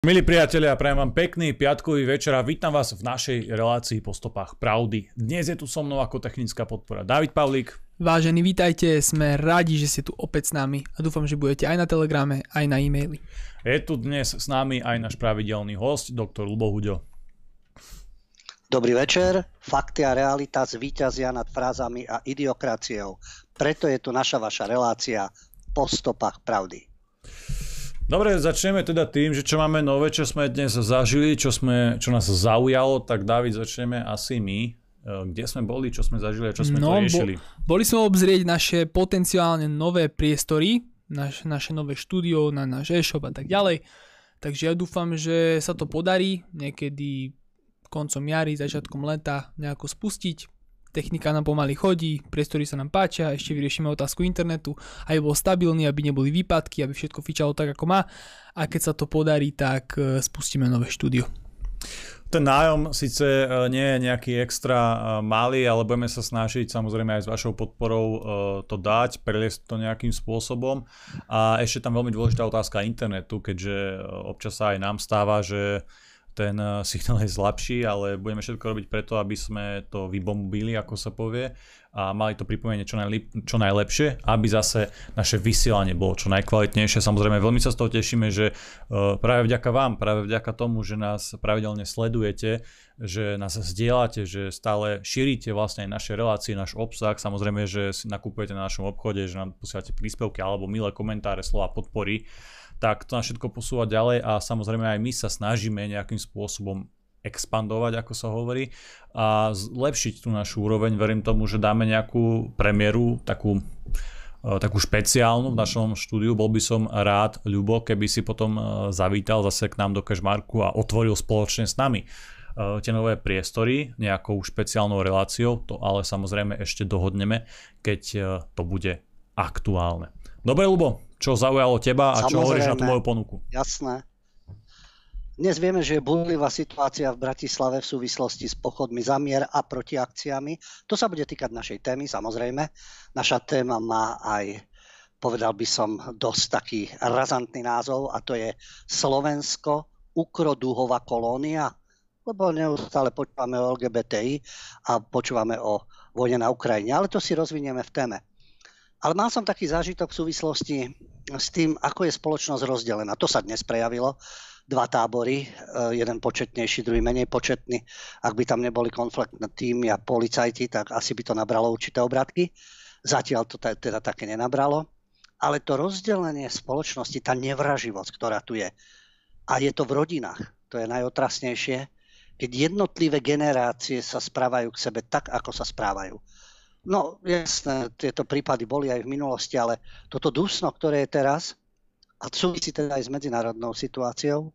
Milí priatelia, prajem vám pekný piatkový večer a vítam vás v našej relácii po stopách pravdy. Dnes je tu so mnou ako technická podpora David Pavlík. Vážení, vítajte, sme radi, že ste tu opäť s nami a dúfam, že budete aj na telegrame, aj na e-maili. Je tu dnes s nami aj náš pravidelný host, doktor Lubo Huďo. Dobrý večer, fakty a realita zvíťazia nad frázami a idiokraciou. Preto je tu naša vaša relácia po stopách pravdy. Dobre, začneme teda tým, že čo máme nové, čo sme dnes zažili, čo, sme, čo nás zaujalo, tak David, začneme asi my. E, kde sme boli, čo sme zažili a čo sme no, to riešili? Bo, boli sme obzrieť naše potenciálne nové priestory, naš, naše nové štúdio, na náš e-shop a tak ďalej. Takže ja dúfam, že sa to podarí niekedy koncom jary, začiatkom leta nejako spustiť technika nám pomaly chodí, priestory sa nám páčia, ešte vyriešime otázku internetu, aby bol stabilný, aby neboli výpadky, aby všetko fičalo tak, ako má a keď sa to podarí, tak e, spustíme nové štúdio. Ten nájom síce e, nie je nejaký extra e, malý, ale budeme sa snažiť samozrejme aj s vašou podporou to dať, preliesť to nejakým spôsobom. A ešte tam veľmi dôležitá otázka internetu, keďže občas sa aj nám stáva, že ten eh, signál je slabší, ale budeme všetko robiť preto, aby sme to vybombili, ako sa povie, a mali to pripomenie čo, najlep- čo najlepšie, aby zase naše vysielanie bolo čo najkvalitnejšie. Samozrejme, veľmi sa z toho tešíme, že uh, práve vďaka vám, práve vďaka tomu, že nás pravidelne sledujete, že nás zdieľate, že stále šírite vlastne aj naše relácie, náš obsah, samozrejme, že si nakupujete na našom obchode, že nám posielate príspevky alebo milé komentáre, slova podpory tak to na všetko posúva ďalej a samozrejme aj my sa snažíme nejakým spôsobom expandovať, ako sa hovorí, a zlepšiť tú našu úroveň. Verím tomu, že dáme nejakú premiéru, takú, e, takú špeciálnu v našom štúdiu. Bol by som rád, Ľubo, keby si potom e, zavítal zase k nám do Kešmarku a otvoril spoločne s nami e, tie nové priestory nejakou špeciálnou reláciou, to ale samozrejme ešte dohodneme, keď to bude aktuálne. Dobre, Lubo, čo zaujalo teba a čo hovoríš na tú moju ponuku? Jasné. Dnes vieme, že je búrlivá situácia v Bratislave v súvislosti s pochodmi za mier a protiakciami. To sa bude týkať našej témy, samozrejme. Naša téma má aj, povedal by som, dosť taký razantný názov a to je Slovensko, ukroduhová kolónia. Lebo neustále počúvame o LGBTI a počúvame o vojne na Ukrajine, ale to si rozvinieme v téme. Ale mal som taký zážitok v súvislosti s tým, ako je spoločnosť rozdelená. To sa dnes prejavilo. Dva tábory, eh, jeden početnejší, druhý menej početný. Ak by tam neboli konfliktné týmy a policajti, tak asi by to nabralo určité obratky. Zatiaľ to teda také nenabralo. Ale to rozdelenie spoločnosti, tá nevraživosť, ktorá tu je, a je to v rodinách, to je najotrasnejšie, keď jednotlivé generácie sa správajú k sebe tak, ako sa správajú No jasné, tieto prípady boli aj v minulosti, ale toto dusno, ktoré je teraz, a súvisí teda aj s medzinárodnou situáciou,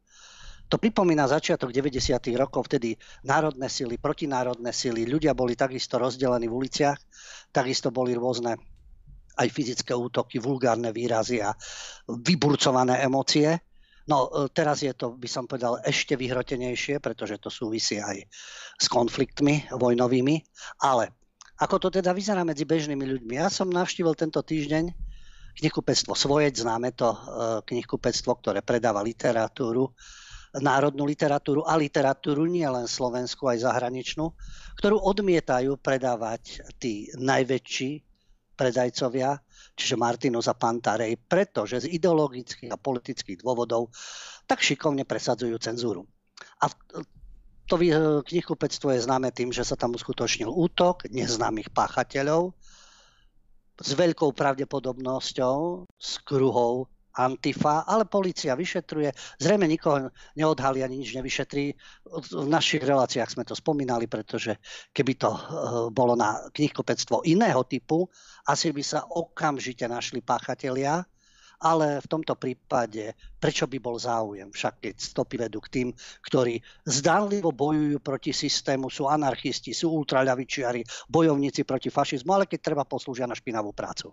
to pripomína začiatok 90. rokov, vtedy národné sily, protinárodné sily, ľudia boli takisto rozdelení v uliciach, takisto boli rôzne aj fyzické útoky, vulgárne výrazy a vyburcované emócie. No e, teraz je to, by som povedal, ešte vyhrotenejšie, pretože to súvisí aj s konfliktmi vojnovými, ale ako to teda vyzerá medzi bežnými ľuďmi? Ja som navštívil tento týždeň knihkupectvo Svojec, známe to e, knihkupectvo, ktoré predáva literatúru, národnú literatúru a literatúru nie len slovenskú, aj zahraničnú, ktorú odmietajú predávať tí najväčší predajcovia, čiže Martinus a Pantarej, pretože z ideologických a politických dôvodov tak šikovne presadzujú cenzúru. A to knihkupectvo je známe tým, že sa tam uskutočnil útok neznámych páchateľov s veľkou pravdepodobnosťou z kruhov Antifa, ale policia vyšetruje. Zrejme nikoho neodhalí ani nič nevyšetrí. V našich reláciách sme to spomínali, pretože keby to eh, bolo na knihkupectvo iného typu, asi by sa okamžite našli páchatelia ale v tomto prípade prečo by bol záujem? Však keď stopy vedú k tým, ktorí zdánlivo bojujú proti systému, sú anarchisti, sú ultraľavičiari, bojovníci proti fašizmu, ale keď treba poslúžia na špinavú prácu.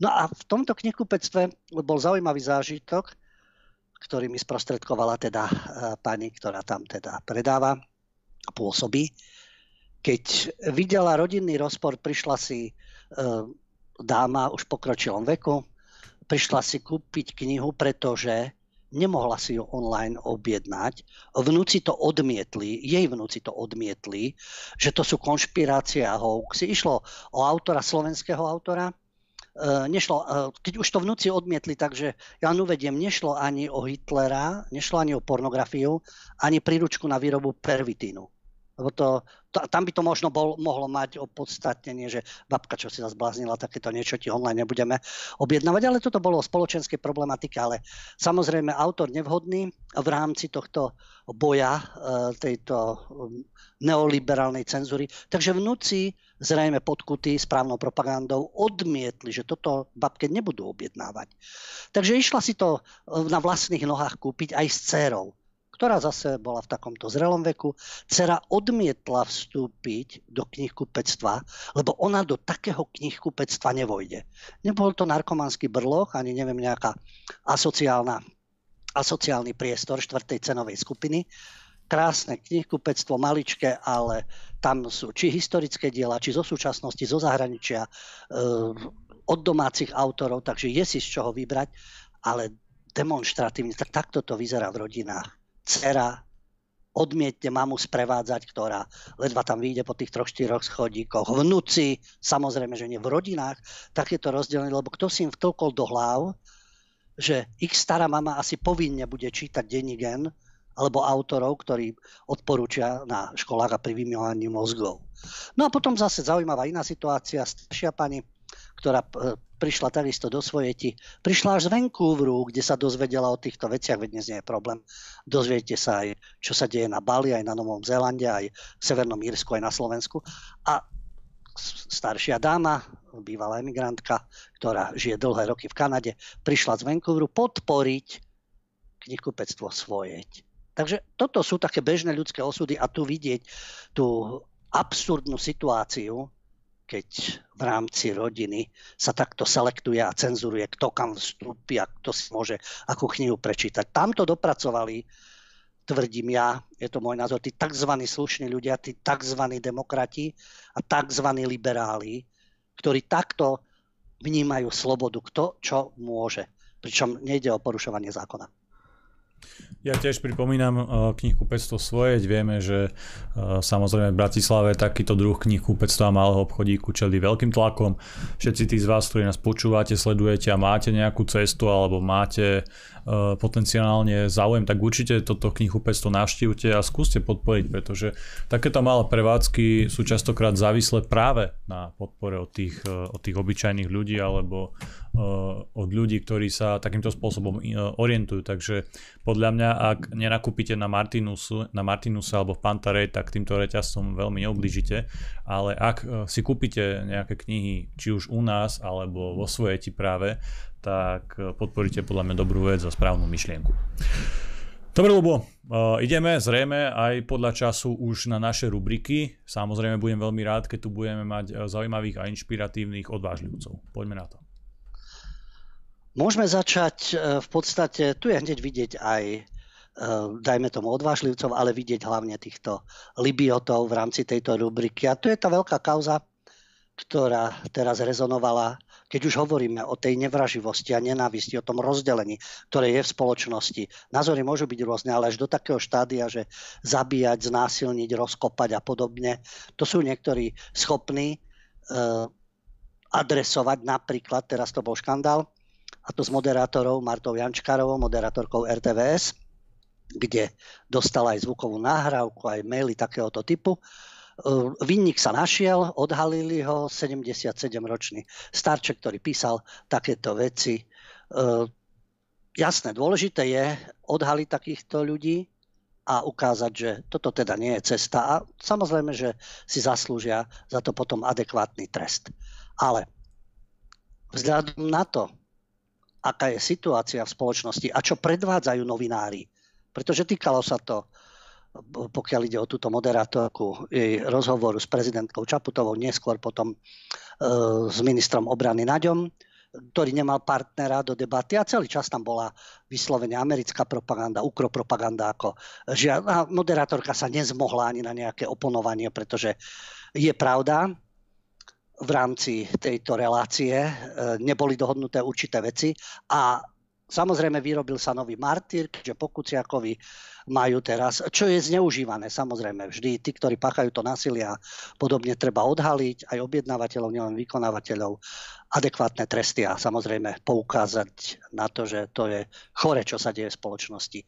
No a v tomto knihkupectve bol zaujímavý zážitok, ktorý mi sprostredkovala teda e, pani, ktorá tam teda predáva a. Keď videla rodinný rozpor, prišla si e, dáma už pokročilom veku, prišla si kúpiť knihu, pretože nemohla si ju online objednať. Vnúci to odmietli, jej vnúci to odmietli, že to sú konšpirácie a hoaxy. Išlo o autora, slovenského autora, e, nešlo, e, keď už to vnúci odmietli, takže ja len uvediem, nešlo ani o Hitlera, nešlo ani o pornografiu, ani príručku na výrobu pervitínu. Lebo to, tam by to možno bol, mohlo mať opodstatnenie, že babka, čo si sa zbláznila, takéto niečo ti online nebudeme objednávať, ale toto bolo o spoločenskej problematike, ale samozrejme autor nevhodný v rámci tohto boja e, tejto neoliberálnej cenzúry. Takže vnúci zrejme podkutí správnou propagandou odmietli, že toto babke nebudú objednávať. Takže išla si to e, na vlastných nohách kúpiť aj s dcerou ktorá zase bola v takomto zrelom veku. Cera odmietla vstúpiť do knihkupectva, lebo ona do takého knihkupectva nevojde. Nebol to narkomanský brloch, ani neviem nejaká asociálna, asociálny priestor štvrtej cenovej skupiny. Krásne knihkupectvo, maličké, ale tam sú či historické diela, či zo súčasnosti, zo zahraničia, e, od domácich autorov, takže je si z čoho vybrať, ale demonstratívne, tak takto to vyzerá v rodinách dcera odmietne mamu sprevádzať, ktorá ledva tam vyjde po tých troch, štyroch schodíkoch. Vnúci, samozrejme, že nie v rodinách, tak je to rozdelené, lebo kto si im vtlkol do hlav, že ich stará mama asi povinne bude čítať Denigen, alebo autorov, ktorí odporúčia na školách a pri vymývaní mozgov. No a potom zase zaujímavá iná situácia, staršia pani, ktorá e, prišla takisto do Svojeti. Prišla až z Vancouveru, kde sa dozvedela o týchto veciach, veď dnes nie je problém. Dozviete sa aj, čo sa deje na Bali, aj na Novom Zélande, aj v Severnom Írsku, aj na Slovensku. A staršia dáma, bývalá emigrantka, ktorá žije dlhé roky v Kanade, prišla z Vancouveru podporiť knihkupectvo Svojeť. Takže toto sú také bežné ľudské osudy a tu vidieť tú absurdnú situáciu, keď v rámci rodiny sa takto selektuje a cenzuruje, kto kam vstúpi a kto si môže akú knihu prečítať. Tam to dopracovali, tvrdím ja, je to môj názor, tí tzv. slušní ľudia, tí tzv. demokrati a tzv. liberáli, ktorí takto vnímajú slobodu, kto čo môže. Pričom nejde o porušovanie zákona. Ja tiež pripomínam uh, knihu 500 svoje, vieme, že uh, samozrejme v Bratislave takýto druh knihu 500 a malého obchodíku čeli veľkým tlakom. Všetci tí z vás, ktorí nás počúvate, sledujete a máte nejakú cestu alebo máte potenciálne záujem, tak určite toto knihu 500 navštívte a skúste podporiť, pretože takéto malé prevádzky sú častokrát závislé práve na podpore od tých, uh, od tých obyčajných ľudí alebo uh, od ľudí, ktorí sa takýmto spôsobom orientujú. Takže podľa mňa ak nenakúpite na Martinusu, na Martinusa alebo v Pantarej, tak týmto reťazcom veľmi neoblížite, ale ak si kúpite nejaké knihy, či už u nás alebo vo svojeti práve, tak e, podporíte podľa mňa dobrú vec a správnu myšlienku. Dobre, Lubo, uh, ideme zrejme aj podľa času už na naše rubriky. Samozrejme budem veľmi rád, keď tu budeme mať zaujímavých a inšpiratívnych odvážlivcov. Poďme na to. Môžeme začať v podstate, tu je hneď vidieť aj dajme tomu odvážlivcov, ale vidieť hlavne týchto libiotov v rámci tejto rubriky. A tu je tá veľká kauza, ktorá teraz rezonovala, keď už hovoríme o tej nevraživosti a nenávisti, o tom rozdelení, ktoré je v spoločnosti. Názory môžu byť rôzne, ale až do takého štádia, že zabíjať, znásilniť, rozkopať a podobne, to sú niektorí schopní uh, adresovať. Napríklad, teraz to bol škandál, a to s moderátorou Martou Jančkarovou, moderátorkou RTVS, kde dostal aj zvukovú nahrávku, aj maily takéhoto typu. Vinník sa našiel, odhalili ho 77-ročný starček, ktorý písal takéto veci. Jasné, dôležité je odhaliť takýchto ľudí a ukázať, že toto teda nie je cesta a samozrejme, že si zaslúžia za to potom adekvátny trest. Ale vzhľadom na to, aká je situácia v spoločnosti a čo predvádzajú novinári, pretože týkalo sa to, pokiaľ ide o túto moderátorku, jej rozhovoru s prezidentkou Čaputovou, neskôr potom e, s ministrom obrany Naďom, ktorý nemal partnera do debaty a celý čas tam bola vyslovene americká propaganda, ukropropaganda. Ako, žiadna moderátorka sa nezmohla ani na nejaké oponovanie, pretože je pravda, v rámci tejto relácie e, neboli dohodnuté určité veci a Samozrejme vyrobil sa nový martýr, keďže po Kuciakovi majú teraz, čo je zneužívané samozrejme vždy. Tí, ktorí páchajú to násilia, podobne treba odhaliť aj objednávateľov, nielen vykonávateľov, adekvátne tresty a samozrejme poukázať na to, že to je chore, čo sa deje v spoločnosti.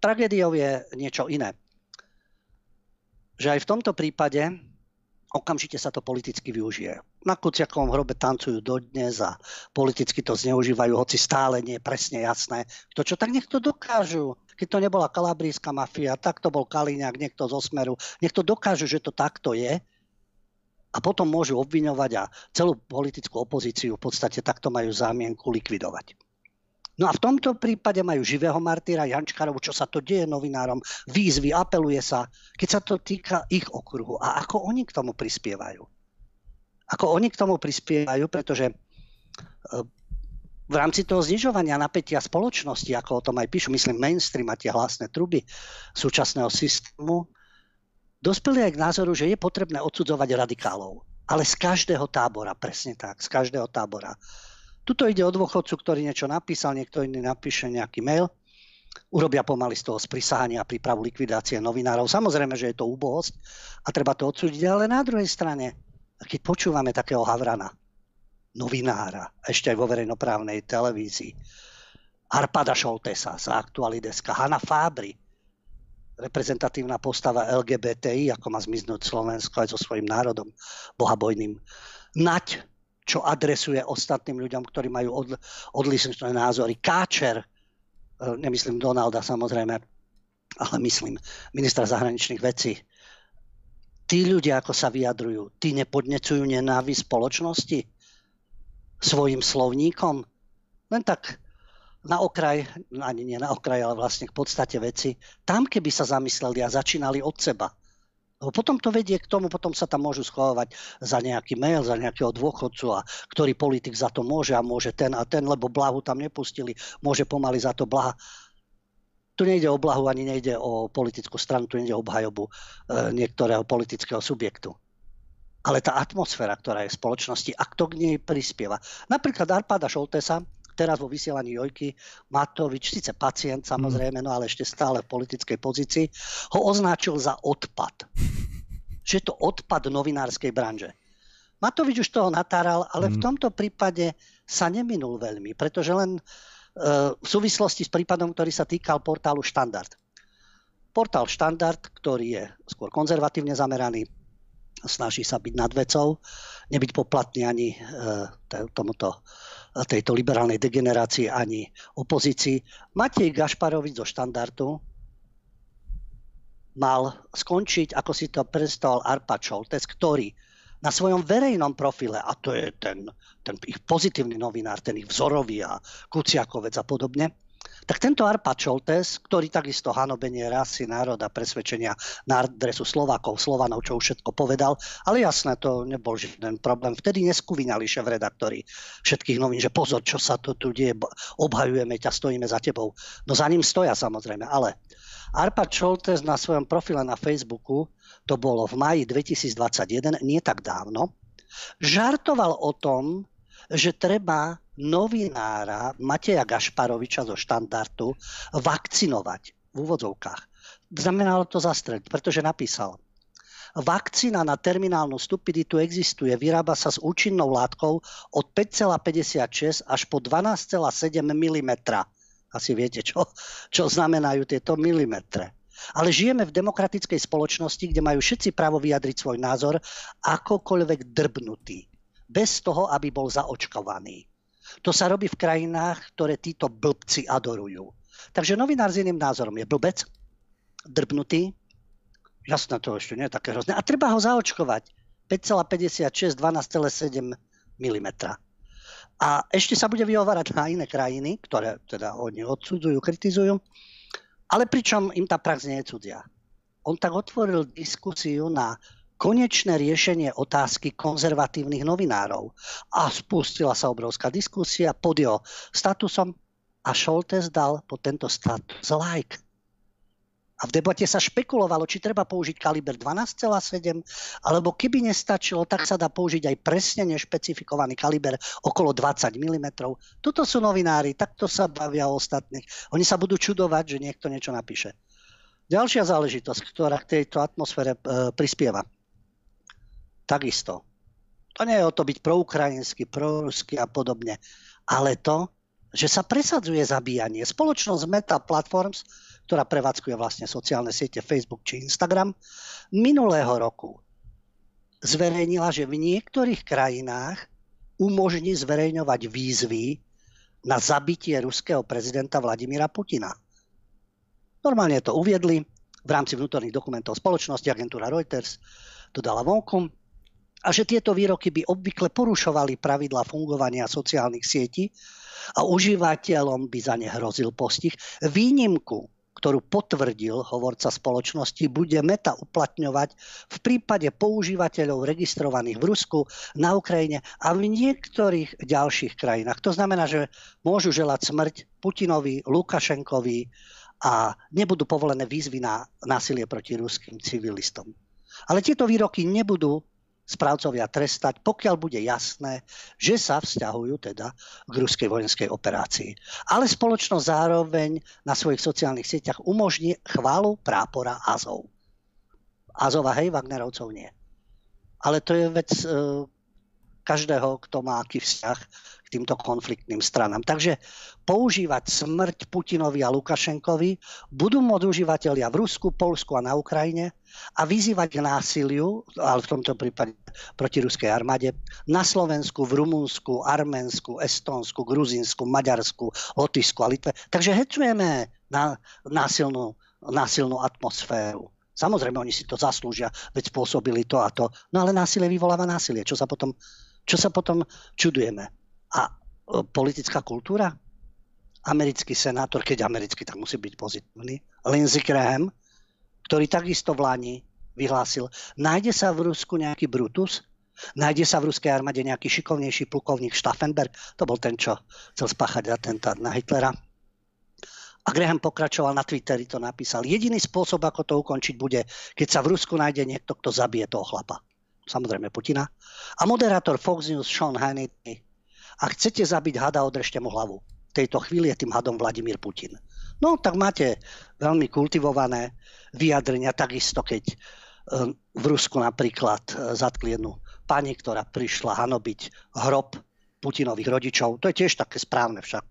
Tragédiou je niečo iné. Že aj v tomto prípade okamžite sa to politicky využije. Na Kuciakovom hrobe tancujú dodnes a politicky to zneužívajú, hoci stále nie je presne jasné. To čo, tak nech dokážu. Keď to nebola kalabríska mafia, tak to bol Kaliňák, niekto zo Smeru. Nech dokážu, že to takto je a potom môžu obviňovať a celú politickú opozíciu v podstate takto majú zámienku likvidovať. No a v tomto prípade majú živého martýra Jančkarovu, čo sa to deje novinárom, výzvy, apeluje sa, keď sa to týka ich okruhu. A ako oni k tomu prispievajú? Ako oni k tomu prispievajú, pretože e, v rámci toho znižovania napätia spoločnosti, ako o tom aj píšu, myslím mainstream a tie hlasné truby súčasného systému, dospeli aj k názoru, že je potrebné odsudzovať radikálov. Ale z každého tábora, presne tak, z každého tábora. Tuto ide o dôchodcu, ktorý niečo napísal, niekto iný napíše nejaký mail, urobia pomaly z toho sprisahania a prípravu likvidácie novinárov. Samozrejme, že je to úbohosť a treba to odsúdiť, ale na druhej strane, keď počúvame takého Havrana, novinára, ešte aj vo verejnoprávnej televízii, Arpada Šoltesa z Aktualideska, Hanna Fábry, reprezentatívna postava LGBTI, ako má zmiznúť Slovensko aj so svojím národom bohabojným. Nať čo adresuje ostatným ľuďom, ktorí majú od, odlišné názory. Káčer, e, nemyslím Donalda samozrejme, ale myslím ministra zahraničných vecí. Tí ľudia, ako sa vyjadrujú, tí nepodnecujú nenávisť spoločnosti svojim slovníkom? Len tak na okraj, ani nie na okraj, ale vlastne k podstate veci. Tam, keby sa zamysleli a začínali od seba, potom to vedie k tomu, potom sa tam môžu schovávať za nejaký mail, za nejakého dôchodcu a ktorý politik za to môže a môže ten a ten, lebo blahu tam nepustili, môže pomaly za to blaha. Tu nejde o blahu, ani nejde o politickú stranu, tu nejde o obhajobu e, niektorého politického subjektu. Ale tá atmosféra, ktorá je v spoločnosti, a kto k nej prispieva. Napríklad Arpada Šoltesa, teraz vo vysielaní Jojky Matovič, síce pacient samozrejme, no ale ešte stále v politickej pozícii, ho označil za odpad. Že je to odpad novinárskej branže. Matovič už toho natáral, ale v mm. tomto prípade sa neminul veľmi, pretože len e, v súvislosti s prípadom, ktorý sa týkal portálu Štandard. Portál Štandard, ktorý je skôr konzervatívne zameraný, snaží sa byť nad vecou, nebyť poplatný ani e, tomuto tejto liberálnej degenerácii ani opozícii. Matej Gašparovič zo štandardu mal skončiť, ako si to predstavoval Arpa Čoltes, ktorý na svojom verejnom profile, a to je ten, ten ich pozitívny novinár, ten ich vzorový a Kuciakovec a podobne, tak tento Arpa Čoltes, ktorý takisto hanobenie rasy, národa, presvedčenia na adresu Slovákov, Slovanov, čo už všetko povedal, ale jasné, to nebol žiaden problém. Vtedy neskúvinali šéf-redaktori všetkých novín, že pozor, čo sa to tu deje, obhajujeme ťa, stojíme za tebou. No za ním stoja samozrejme, ale Arpa Čoltes na svojom profile na Facebooku, to bolo v maji 2021, nie tak dávno, žartoval o tom, že treba novinára Mateja Gašparoviča zo štandardu vakcinovať v úvodzovkách. Znamenalo to zastreliť, pretože napísal Vakcína na terminálnu stupiditu existuje, vyrába sa s účinnou látkou od 5,56 až po 12,7 mm. Asi viete, čo, čo znamenajú tieto milimetre. Ale žijeme v demokratickej spoločnosti, kde majú všetci právo vyjadriť svoj názor akokoľvek drbnutý, bez toho, aby bol zaočkovaný. To sa robí v krajinách, ktoré títo blbci adorujú. Takže novinár s iným názorom je blbec, drbnutý, jasné to ešte nie je také hrozné, a treba ho zaočkovať. 5,56, 12,7 mm. A ešte sa bude vyhovárať na iné krajiny, ktoré teda oni odsudzujú, kritizujú, ale pričom im tá prax nie je cudzia. On tak otvoril diskusiu na konečné riešenie otázky konzervatívnych novinárov. A spustila sa obrovská diskusia pod jeho statusom a Šoltes dal po tento status like. A v debate sa špekulovalo, či treba použiť kaliber 12,7, alebo keby nestačilo, tak sa dá použiť aj presne nešpecifikovaný kaliber okolo 20 mm. Toto sú novinári, takto sa bavia o ostatných. Oni sa budú čudovať, že niekto niečo napíše. Ďalšia záležitosť, ktorá k tejto atmosfére e, prispieva. Takisto. To nie je o to byť proukrajinský, proruský a podobne, ale to, že sa presadzuje zabíjanie. Spoločnosť Meta Platforms ktorá prevádzkuje vlastne sociálne siete Facebook či Instagram, minulého roku zverejnila, že v niektorých krajinách umožní zverejňovať výzvy na zabitie ruského prezidenta Vladimíra Putina. Normálne to uviedli v rámci vnútorných dokumentov spoločnosti, agentúra Reuters to dala vonku a že tieto výroky by obvykle porušovali pravidla fungovania sociálnych sietí a užívateľom by za ne hrozil postih. Výnimku ktorú potvrdil hovorca spoločnosti, bude Meta uplatňovať v prípade používateľov registrovaných v Rusku, na Ukrajine a v niektorých ďalších krajinách. To znamená, že môžu želať smrť Putinovi, Lukašenkovi a nebudú povolené výzvy na násilie proti ruským civilistom. Ale tieto výroky nebudú správcovia trestať, pokiaľ bude jasné, že sa vzťahujú teda k ruskej vojenskej operácii. Ale spoločnosť zároveň na svojich sociálnych sieťach umožní chválu prápora Azov. Azova, hej, Wagnerovcov nie. Ale to je vec e, každého, kto má aký vzťah týmto konfliktným stranám. Takže používať smrť Putinovi a Lukašenkovi budú môcť užívateľia v Rusku, Polsku a na Ukrajine a vyzývať k násiliu, ale v tomto prípade proti ruskej armáde, na Slovensku, v Rumunsku, Arménsku, Estónsku, Gruzínsku, Maďarsku, Lotyšsku a Litve. Takže hecujeme na násilnú, násilnú atmosféru. Samozrejme, oni si to zaslúžia, veď spôsobili to a to. No ale násilie vyvoláva násilie. Čo sa potom, čo sa potom čudujeme? A e, politická kultúra? Americký senátor, keď americký, tak musí byť pozitívny. Lindsey Graham, ktorý takisto v Lani vyhlásil, nájde sa v Rusku nejaký Brutus, nájde sa v ruskej armáde nejaký šikovnejší plukovník Staffenberg, to bol ten, čo chcel spáchať atentát na Hitlera. A Graham pokračoval na Twitteri, to napísal. Jediný spôsob, ako to ukončiť, bude, keď sa v Rusku nájde niekto, kto zabije toho chlapa. Samozrejme Putina. A moderátor Fox News Sean Hannity ak chcete zabiť hada, odrežte mu hlavu. V tejto chvíli je tým hadom Vladimír Putin. No tak máte veľmi kultivované vyjadrenia, takisto keď e, v Rusku napríklad e, zatkli jednu pani, ktorá prišla hanobiť hrob Putinových rodičov. To je tiež také správne však.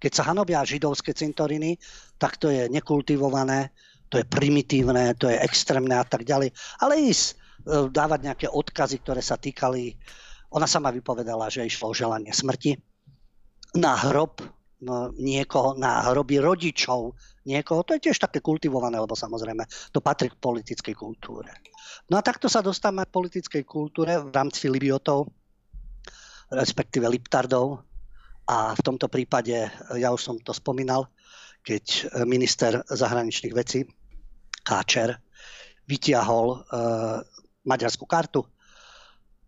Keď sa hanobia židovské cintoriny, tak to je nekultivované, to je primitívne, to je extrémne a tak ďalej. Ale ísť dávať nejaké odkazy, ktoré sa týkali ona sama vypovedala, že išlo o želanie smrti na hrob niekoho, na hroby rodičov niekoho. To je tiež také kultivované, lebo samozrejme to patrí k politickej kultúre. No a takto sa dostávame k politickej kultúre v rámci Libiotov, respektíve Liptardov. A v tomto prípade, ja už som to spomínal, keď minister zahraničných vecí Káčer vytiahol e, maďarskú kartu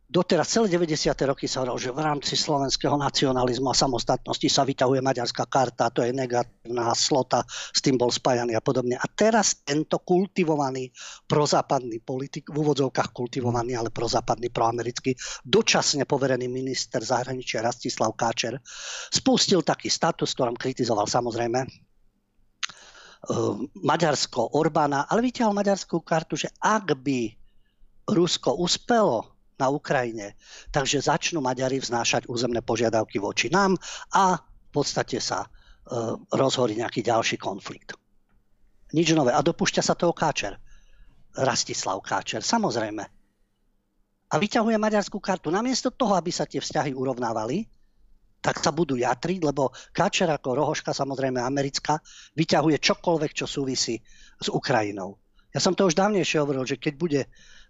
doteraz celé 90. roky sa hovorilo, že v rámci slovenského nacionalizmu a samostatnosti sa vyťahuje maďarská karta, to je negatívna slota, s tým bol spájaný a podobne. A teraz tento kultivovaný prozápadný politik, v úvodzovkách kultivovaný, ale prozápadný, proamerický, dočasne poverený minister zahraničia Rastislav Káčer, spustil taký status, ktorom kritizoval samozrejme eh, Maďarsko Orbána, ale vyťahol maďarskú kartu, že ak by Rusko uspelo na Ukrajine. Takže začnú Maďari vznášať územné požiadavky voči nám a v podstate sa e, rozhorí nejaký ďalší konflikt. Nič nové. A dopúšťa sa toho Káčer. Rastislav Káčer, samozrejme. A vyťahuje maďarskú kartu. Namiesto toho, aby sa tie vzťahy urovnávali, tak sa budú jatriť, lebo Káčer ako rohoška, samozrejme americká, vyťahuje čokoľvek, čo súvisí s Ukrajinou. Ja som to už dávnejšie hovoril, že keď bude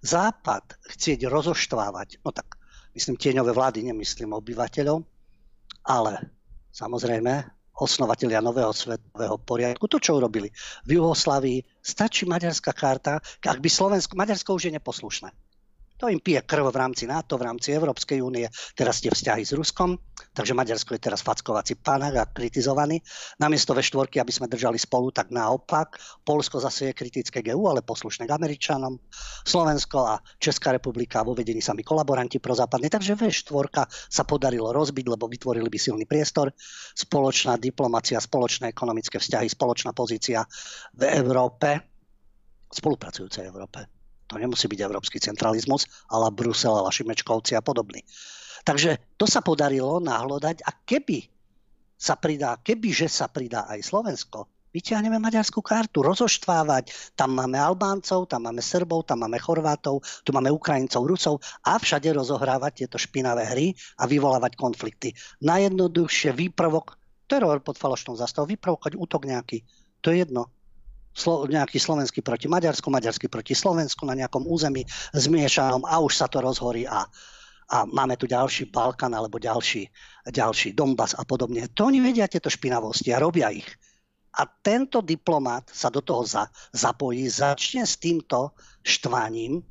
Západ chcieť rozoštvávať, no tak myslím tieňové vlády, nemyslím obyvateľov, ale samozrejme osnovatelia nového svetového poriadku, to, čo urobili v Juhoslavii, stačí maďarská karta, ak by Slovensko, Maďarsko už je neposlušné. To im pije krv v rámci NATO, v rámci Európskej únie, teraz tie vzťahy s Ruskom, takže Maďarsko je teraz fackovací pánach a kritizovaný. Namiesto ve štvorky, aby sme držali spolu, tak naopak. Polsko zase je kritické GU, ale poslušné k Američanom. Slovensko a Česká republika vo vedení sami kolaboranti pro západní. Takže V4 sa podarilo rozbiť, lebo vytvorili by silný priestor. Spoločná diplomacia, spoločné ekonomické vzťahy, spoločná pozícia v Európe, spolupracujúcej Európe to nemusí byť európsky centralizmus, ale Brusel, ale Šimečkovci a podobný. Takže to sa podarilo nahlodať a keby sa pridá, kebyže sa pridá aj Slovensko, vyťahneme maďarskú kartu, rozoštvávať. Tam máme Albáncov, tam máme Srbov, tam máme Chorvátov, tu máme Ukrajincov, Rusov a všade rozohrávať tieto špinavé hry a vyvolávať konflikty. Najjednoduchšie výpravok, teror pod falošnou zastavou, vyprovokovať útok nejaký. To je jedno slo, nejaký slovenský proti Maďarsku, maďarský proti Slovensku na nejakom území zmiešanom a už sa to rozhorí a, a máme tu ďalší Balkán alebo ďalší, ďalší Donbass a podobne. To oni vedia tieto špinavosti a robia ich. A tento diplomat sa do toho za, zapojí, začne s týmto štvaním,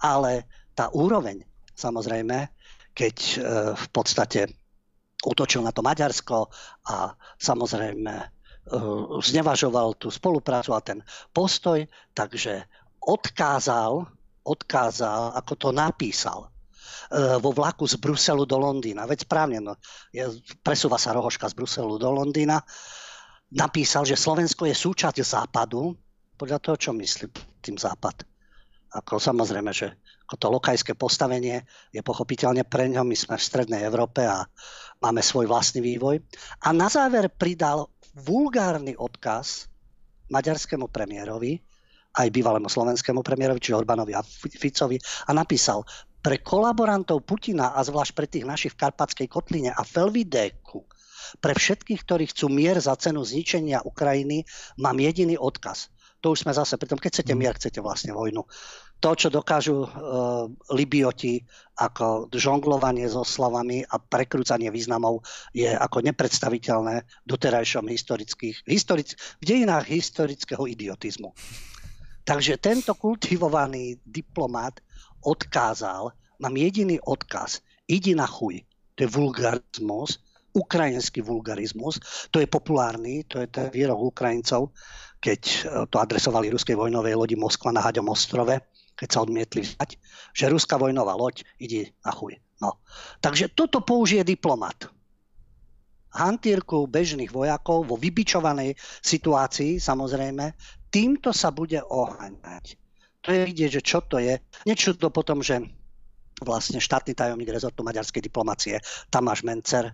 ale tá úroveň, samozrejme, keď e, v podstate útočil na to Maďarsko a samozrejme znevažoval tú spoluprácu a ten postoj, takže odkázal, odkázal, ako to napísal eh, vo vlaku z Bruselu do Londýna. Veď správne, no, je, presúva sa rohoška z Bruselu do Londýna. Napísal, že Slovensko je súčasť západu. Podľa toho, čo myslí tým západ. Ako samozrejme, že ako to lokajské postavenie je pochopiteľne pre ňom. My sme v strednej Európe a máme svoj vlastný vývoj. A na záver pridal vulgárny odkaz maďarskému premiérovi, aj bývalému slovenskému premiérovi, čiže Orbánovi a Ficovi, a napísal, pre kolaborantov Putina a zvlášť pre tých našich v Karpatskej kotline a Felvidéku, pre všetkých, ktorí chcú mier za cenu zničenia Ukrajiny, mám jediný odkaz. To už sme zase, pritom keď chcete mier, chcete vlastne vojnu. To, čo dokážu uh, Libioti ako žonglovanie so slavami a prekrúcanie významov je ako nepredstaviteľné doterajšom historických, historic, v dejinách historického idiotizmu. Takže tento kultivovaný diplomát odkázal, mám jediný odkaz, idi na chuj, to je vulgarizmus, ukrajinský vulgarizmus, to je populárny, to je ten výrok Ukrajincov, keď eh, to adresovali ruskej vojnovej lodi Moskva na Haďom ostrove, keď sa odmietli vzdať, že ruská vojnová loď ide na chuj. No. Takže toto použije diplomat. Hantírku bežných vojakov vo vybičovanej situácii, samozrejme, týmto sa bude oháňať. To je vidieť, že čo to je. Nečudo potom, že vlastne štátny tajomník rezortu maďarskej diplomacie Tamáš Mencer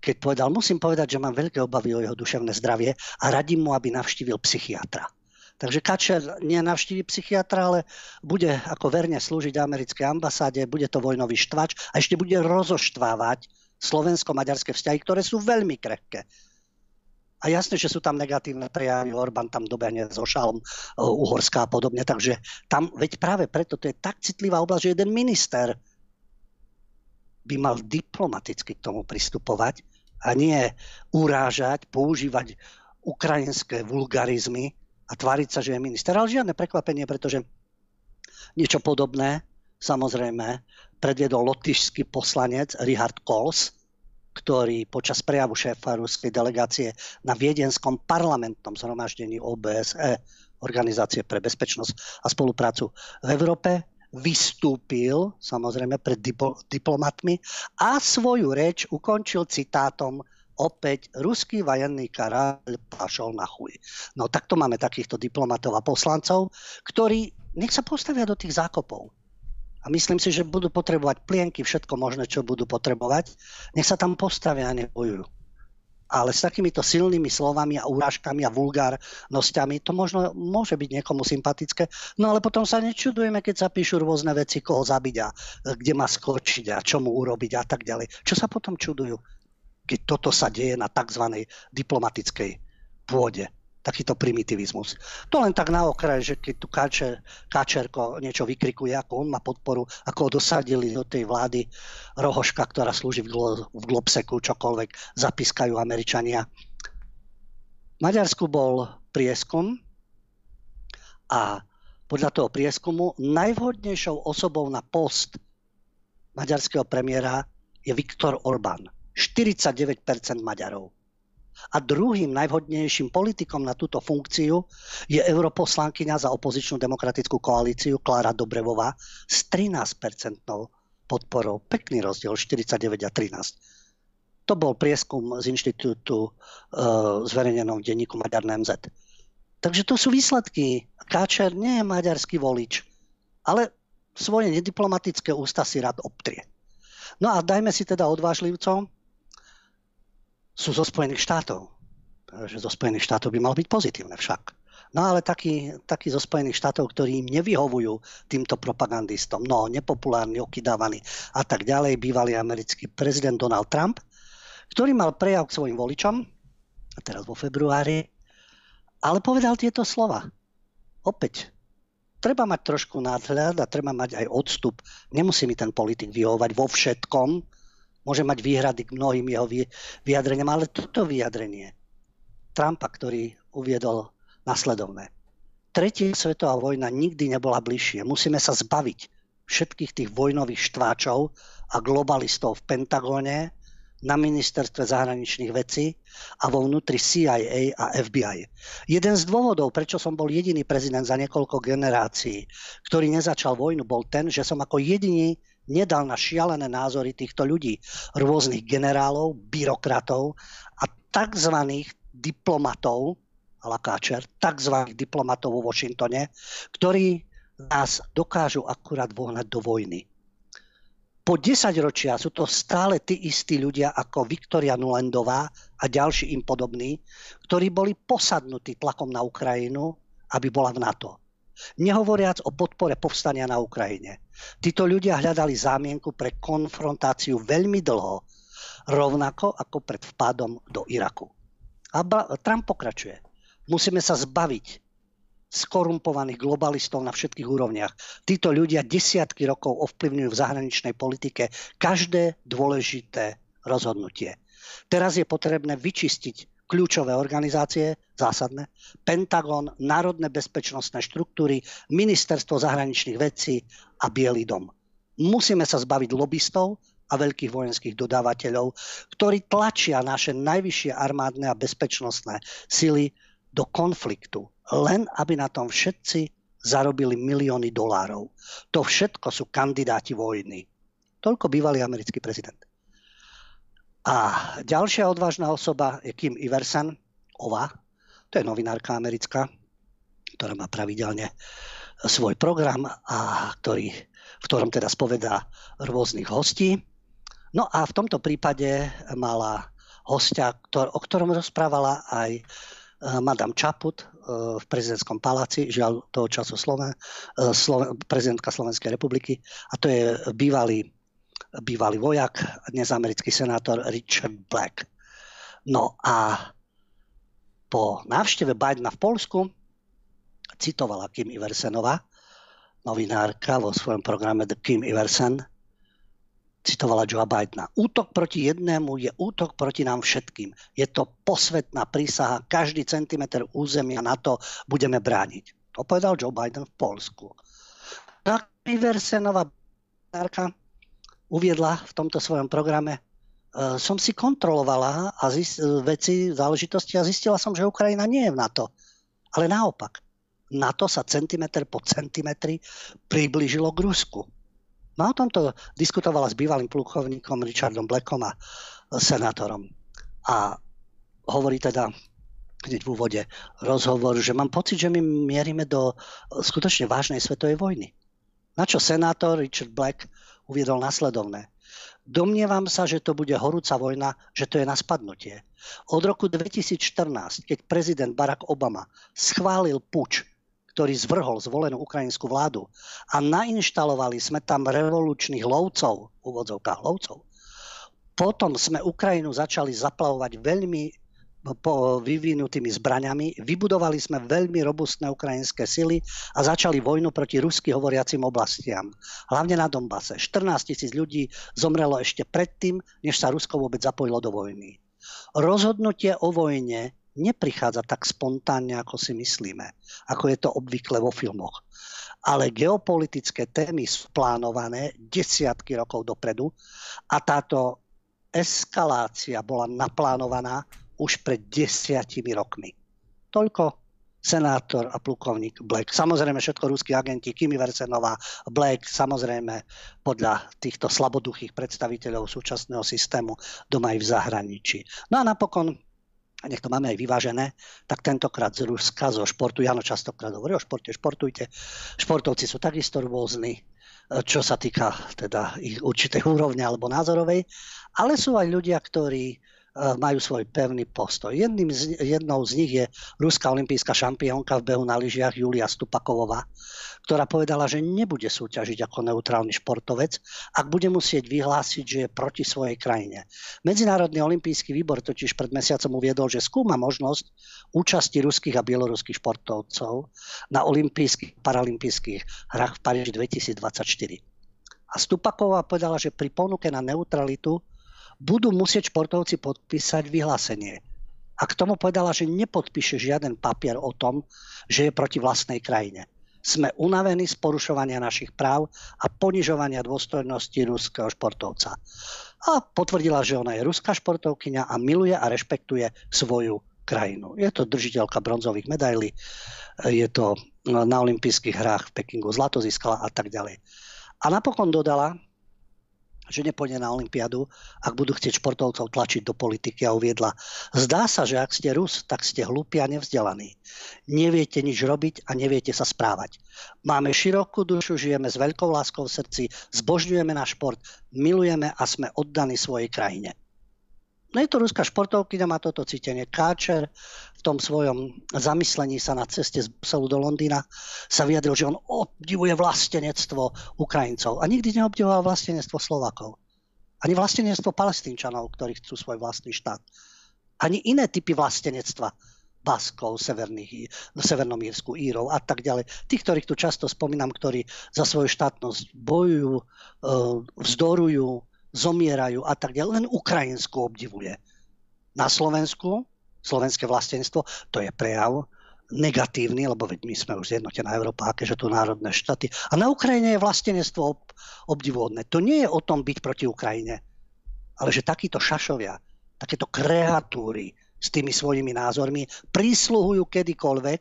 keď povedal, musím povedať, že mám veľké obavy o jeho duševné zdravie a radím mu, aby navštívil psychiatra. Takže Kačer nenavštívi psychiatra, ale bude ako verne slúžiť americkej ambasáde, bude to vojnový štvač a ešte bude rozoštvávať slovensko-maďarské vzťahy, ktoré sú veľmi krehké. A jasné, že sú tam negatívne prejavy, Orbán tam dobehne so šalom, e, Uhorská a podobne, takže tam, veď práve preto to je tak citlivá oblasť, že jeden minister by mal diplomaticky k tomu pristupovať a nie urážať, používať ukrajinské vulgarizmy, a tváriť sa, že je minister. Ale žiadne prekvapenie, pretože niečo podobné samozrejme predviedol lotyšský poslanec Richard Kols, ktorý počas prejavu šéfa ruskej delegácie na viedenskom parlamentnom zhromaždení OBSE, Organizácie pre bezpečnosť a spoluprácu v Európe, vystúpil samozrejme pred diplomatmi a svoju reč ukončil citátom opäť ruský vojenný karaľ pašol na chuj. No takto máme takýchto diplomatov a poslancov, ktorí nech sa postavia do tých zákopov. A myslím si, že budú potrebovať plienky, všetko možné, čo budú potrebovať. Nech sa tam postavia a nebojujú. Ale s takýmito silnými slovami a úrážkami a vulgárnosťami to možno môže byť niekomu sympatické. No ale potom sa nečudujeme, keď sa píšu rôzne veci, koho zabiť a kde má skočiť a čo mu urobiť a tak ďalej. Čo sa potom čudujú? keď toto sa deje na tzv. diplomatickej pôde takýto primitivizmus. To len tak na okraj, že keď tu Káčer, Káčerko niečo vykrikuje, ako on má podporu, ako ho dosadili do tej vlády Rohoška, ktorá slúži v, glo, v Globseku, čokoľvek zapískajú Američania. V Maďarsku bol prieskum a podľa toho prieskumu najvhodnejšou osobou na post maďarského premiéra je Viktor Orbán. 49% Maďarov. A druhým najvhodnejším politikom na túto funkciu je europoslankyňa za opozičnú demokratickú koalíciu Klára Dobrevová s 13-percentnou podporou. Pekný rozdiel, 49 a 13. To bol prieskum z inštitútu e, zverejnenom v denníku Maďar NMZ. Takže to sú výsledky. Káčer nie je maďarský volič, ale svoje nediplomatické ústa si rád obtrie. No a dajme si teda odvážlivcom, sú zo Spojených štátov. Takže zo Spojených štátov by mal byť pozitívne však. No ale takí, takí zo Spojených štátov, ktorí im nevyhovujú týmto propagandistom, no nepopulárny, okydávaný a tak ďalej, bývalý americký prezident Donald Trump, ktorý mal prejav k svojim voličom, teraz vo februári, ale povedal tieto slova. Opäť, treba mať trošku nadhľad a treba mať aj odstup. Nemusí mi ten politik vyhovať vo všetkom, môže mať výhrady k mnohým jeho vyjadreniam, ale toto vyjadrenie Trumpa, ktorý uviedol nasledovné. Tretia svetová vojna nikdy nebola bližšie. Musíme sa zbaviť všetkých tých vojnových štváčov a globalistov v Pentagóne, na ministerstve zahraničných vecí a vo vnútri CIA a FBI. Jeden z dôvodov, prečo som bol jediný prezident za niekoľko generácií, ktorý nezačal vojnu, bol ten, že som ako jediný nedal na šialené názory týchto ľudí, rôznych generálov, byrokratov a tzv. diplomatov, ala tzv. diplomatov vo Washingtone, ktorí nás dokážu akurát vohnať do vojny. Po 10 ročia sú to stále tí istí ľudia ako Viktoria Nulendová a ďalší im podobní, ktorí boli posadnutí tlakom na Ukrajinu, aby bola v NATO. Nehovoriac o podpore povstania na Ukrajine. Títo ľudia hľadali zámienku pre konfrontáciu veľmi dlho, rovnako ako pred vpádom do Iraku. A Trump pokračuje. Musíme sa zbaviť skorumpovaných globalistov na všetkých úrovniach. Títo ľudia desiatky rokov ovplyvňujú v zahraničnej politike každé dôležité rozhodnutie. Teraz je potrebné vyčistiť kľúčové organizácie, zásadné, Pentagon, Národné bezpečnostné štruktúry, Ministerstvo zahraničných vecí a Bielý dom. Musíme sa zbaviť lobbystov a veľkých vojenských dodávateľov, ktorí tlačia naše najvyššie armádne a bezpečnostné sily do konfliktu, len aby na tom všetci zarobili milióny dolárov. To všetko sú kandidáti vojny. Toľko bývalý americký prezident. A ďalšia odvážna osoba je Kim Iversen, Ova, to je novinárka americká, ktorá má pravidelne svoj program a ktorý, v ktorom teda spovedá rôznych hostí. No a v tomto prípade mala hostia, ktor- o ktorom rozprávala aj e, Madame Čaput e, v prezidentskom paláci, žiaľ toho času Sloven, e, Sloven, prezidentka Slovenskej republiky, a to je bývalý bývalý vojak, dnes americký senátor Richard Black. No a po návšteve Bidena v Polsku citovala Kim Iversenová, novinárka vo svojom programe The Kim Iversen, citovala Joe Bidena. Útok proti jednému je útok proti nám všetkým. Je to posvetná prísaha, každý centimetr územia na to budeme brániť. To povedal Joe Biden v Polsku. Iversenová novinárka uviedla v tomto svojom programe, e, som si kontrolovala a zist, veci, záležitosti a zistila som, že Ukrajina nie je v NATO. Ale naopak, NATO sa centimetr po centimetri priblížilo k Rusku. No o tomto diskutovala s bývalým plukovníkom Richardom Blackom a senátorom. A hovorí teda hneď v úvode rozhovor, že mám pocit, že my mierime do skutočne vážnej svetovej vojny. Na čo senátor Richard Black uviedol nasledovné. Domnievam sa, že to bude horúca vojna, že to je na spadnutie. Od roku 2014, keď prezident Barack Obama schválil puč, ktorý zvrhol zvolenú ukrajinskú vládu a nainštalovali sme tam revolučných lovcov, úvodzovkách lovcov, potom sme Ukrajinu začali zaplavovať veľmi po vyvinutými zbraňami. Vybudovali sme veľmi robustné ukrajinské sily a začali vojnu proti rusky hovoriacim oblastiam. Hlavne na Donbase. 14 tisíc ľudí zomrelo ešte predtým, než sa Rusko vôbec zapojilo do vojny. Rozhodnutie o vojne neprichádza tak spontánne, ako si myslíme, ako je to obvykle vo filmoch. ale geopolitické témy sú plánované desiatky rokov dopredu a táto eskalácia bola naplánovaná už pred desiatimi rokmi. Toľko senátor a plukovník Black. Samozrejme všetko ruskí agenti, Kimi Versenová, Black, samozrejme podľa týchto slaboduchých predstaviteľov súčasného systému doma aj v zahraničí. No a napokon a nech to máme aj vyvážené, tak tentokrát z Ruska, zo športu, Jano častokrát hovorí o športe, športujte. Športovci sú takisto rôzni, čo sa týka teda ich určitej úrovne alebo názorovej, ale sú aj ľudia, ktorí majú svoj pevný postoj. Jedným z, jednou z nich je ruská olimpijská šampiónka v behu na lyžiach Julia Stupakovová, ktorá povedala, že nebude súťažiť ako neutrálny športovec, ak bude musieť vyhlásiť, že je proti svojej krajine. Medzinárodný olimpijský výbor totiž pred mesiacom uviedol, že skúma možnosť účasti ruských a bieloruských športovcov na olympijských paralympijských hrách v Paríži 2024. A Stupaková povedala, že pri ponuke na neutralitu budú musieť športovci podpísať vyhlásenie. A k tomu povedala, že nepodpíše žiaden papier o tom, že je proti vlastnej krajine. Sme unavení z porušovania našich práv a ponižovania dôstojnosti ruského športovca. A potvrdila, že ona je ruská športovkyňa a miluje a rešpektuje svoju krajinu. Je to držiteľka bronzových medailí, je to na olympijských hrách v Pekingu zlato získala a tak ďalej. A napokon dodala, že nepôjde na Olympiádu, ak budú chcieť športovcov tlačiť do politiky a uviedla. Zdá sa, že ak ste Rus, tak ste hlúpi a nevzdelaní. Neviete nič robiť a neviete sa správať. Máme širokú dušu, žijeme s veľkou láskou v srdci, zbožňujeme náš šport, milujeme a sme oddaní svojej krajine. No je to ruská športovkyňa, má toto cítenie. Káčer v tom svojom zamyslení sa na ceste z Bruselu do Londýna sa vyjadril, že on obdivuje vlastenectvo Ukrajincov a nikdy neobdivoval vlastenectvo Slovakov. Ani vlastenectvo palestínčanov, ktorí chcú svoj vlastný štát. Ani iné typy vlastenectva. Baskov, severných, Severnom Írsku, Írov a tak ďalej. Tí, ktorých tu často spomínam, ktorí za svoju štátnosť bojujú, e, vzdorujú, zomierajú a tak ďalej. Len Ukrajinsku obdivuje. Na Slovensku, slovenské vlastenstvo, to je prejav negatívny, lebo my sme už zjednotená Európa, akéže tu národné štáty. A na Ukrajine je vlastenectvo ob, obdivuhodné. To nie je o tom byť proti Ukrajine, ale že takíto šašovia, takéto kreatúry s tými svojimi názormi prísluhujú kedykoľvek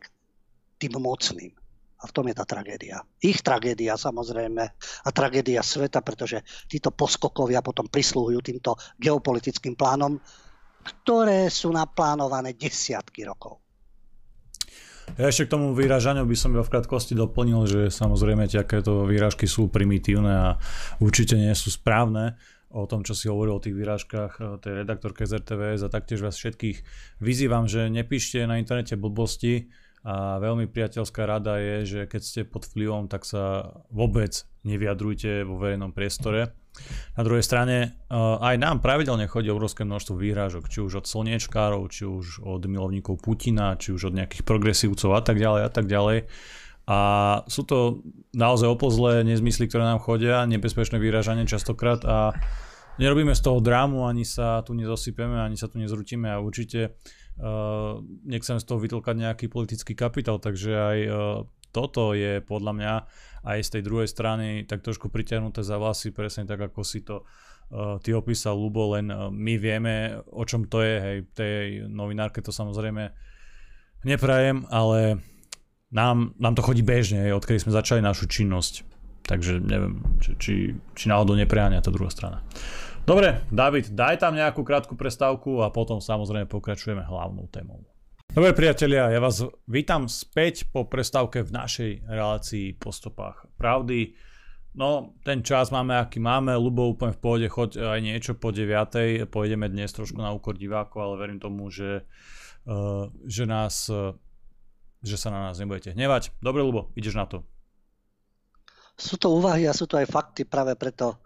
tým mocným. A v tom je tá tragédia. Ich tragédia samozrejme a tragédia sveta, pretože títo poskokovia potom prislúhujú týmto geopolitickým plánom, ktoré sú naplánované desiatky rokov. Ja ešte k tomu vyrážaniu by som iba v krátkosti doplnil, že samozrejme takéto výražky sú primitívne a určite nie sú správne o tom, čo si hovoril o tých výražkách eh, tej redaktorke z RTVS a taktiež vás všetkých vyzývam, že nepíšte na internete blbosti, a veľmi priateľská rada je, že keď ste pod vplyvom, tak sa vôbec nevyjadrujte vo verejnom priestore. Na druhej strane eh, aj nám pravidelne chodí obrovské množstvo výhrážok, či už od slniečkárov, či už od milovníkov Putina, či už od nejakých progresívcov a tak ďalej a tak ďalej. A sú to naozaj opozlé nezmysly, ktoré nám chodia, nebezpečné vyrážanie častokrát a nerobíme z toho drámu, ani sa tu nezosypeme, ani sa tu nezrutíme a určite uh, nechcem z toho vytlkať nejaký politický kapitál, takže aj uh, toto je podľa mňa aj z tej druhej strany tak trošku pritiahnuté za vlasy, presne tak ako si to uh, ty opísal, Lubo, len my vieme, o čom to je, hej, tej novinárke to samozrejme neprajem, ale nám, nám to chodí bežne, hej, odkedy sme začali našu činnosť. Takže neviem, či, či, či náhodou nepreháňa tá druhá strana. Dobre, David, daj tam nejakú krátku prestávku a potom samozrejme pokračujeme hlavnou témou. Dobre priatelia, ja vás vítam späť po prestávke v našej relácii po stopách pravdy. No, ten čas máme, aký máme, Lubo úplne v pohode, choď aj niečo po 9. Pôjdeme dnes trošku na úkor divákov, ale verím tomu, že, uh, že nás, uh, že sa na nás nebudete hnevať. Dobre, Lubo, ideš na to. Sú to úvahy a sú to aj fakty, práve preto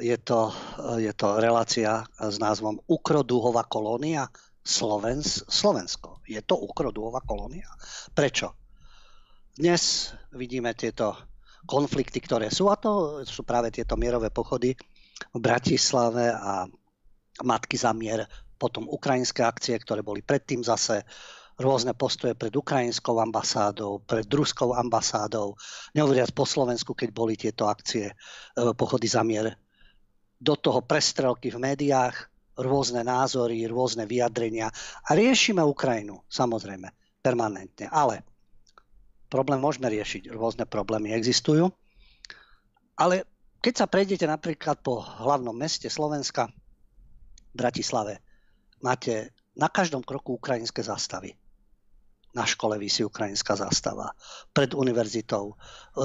je to, je to relácia s názvom Ukroduhová kolónia Slovens, Slovensko. Je to Ukroduhová kolónia. Prečo? Dnes vidíme tieto konflikty, ktoré sú, a to sú práve tieto mierové pochody v Bratislave a Matky za mier, potom ukrajinské akcie, ktoré boli predtým zase rôzne postoje pred ukrajinskou ambasádou, pred ruskou ambasádou, nehovoriac po Slovensku, keď boli tieto akcie e, pochody za mier. Do toho prestrelky v médiách, rôzne názory, rôzne vyjadrenia a riešime Ukrajinu, samozrejme, permanentne. Ale problém môžeme riešiť, rôzne problémy existujú. Ale keď sa prejdete napríklad po hlavnom meste Slovenska, Bratislave, máte na každom kroku ukrajinské zástavy na škole vysí ukrajinská zástava. Pred univerzitou e,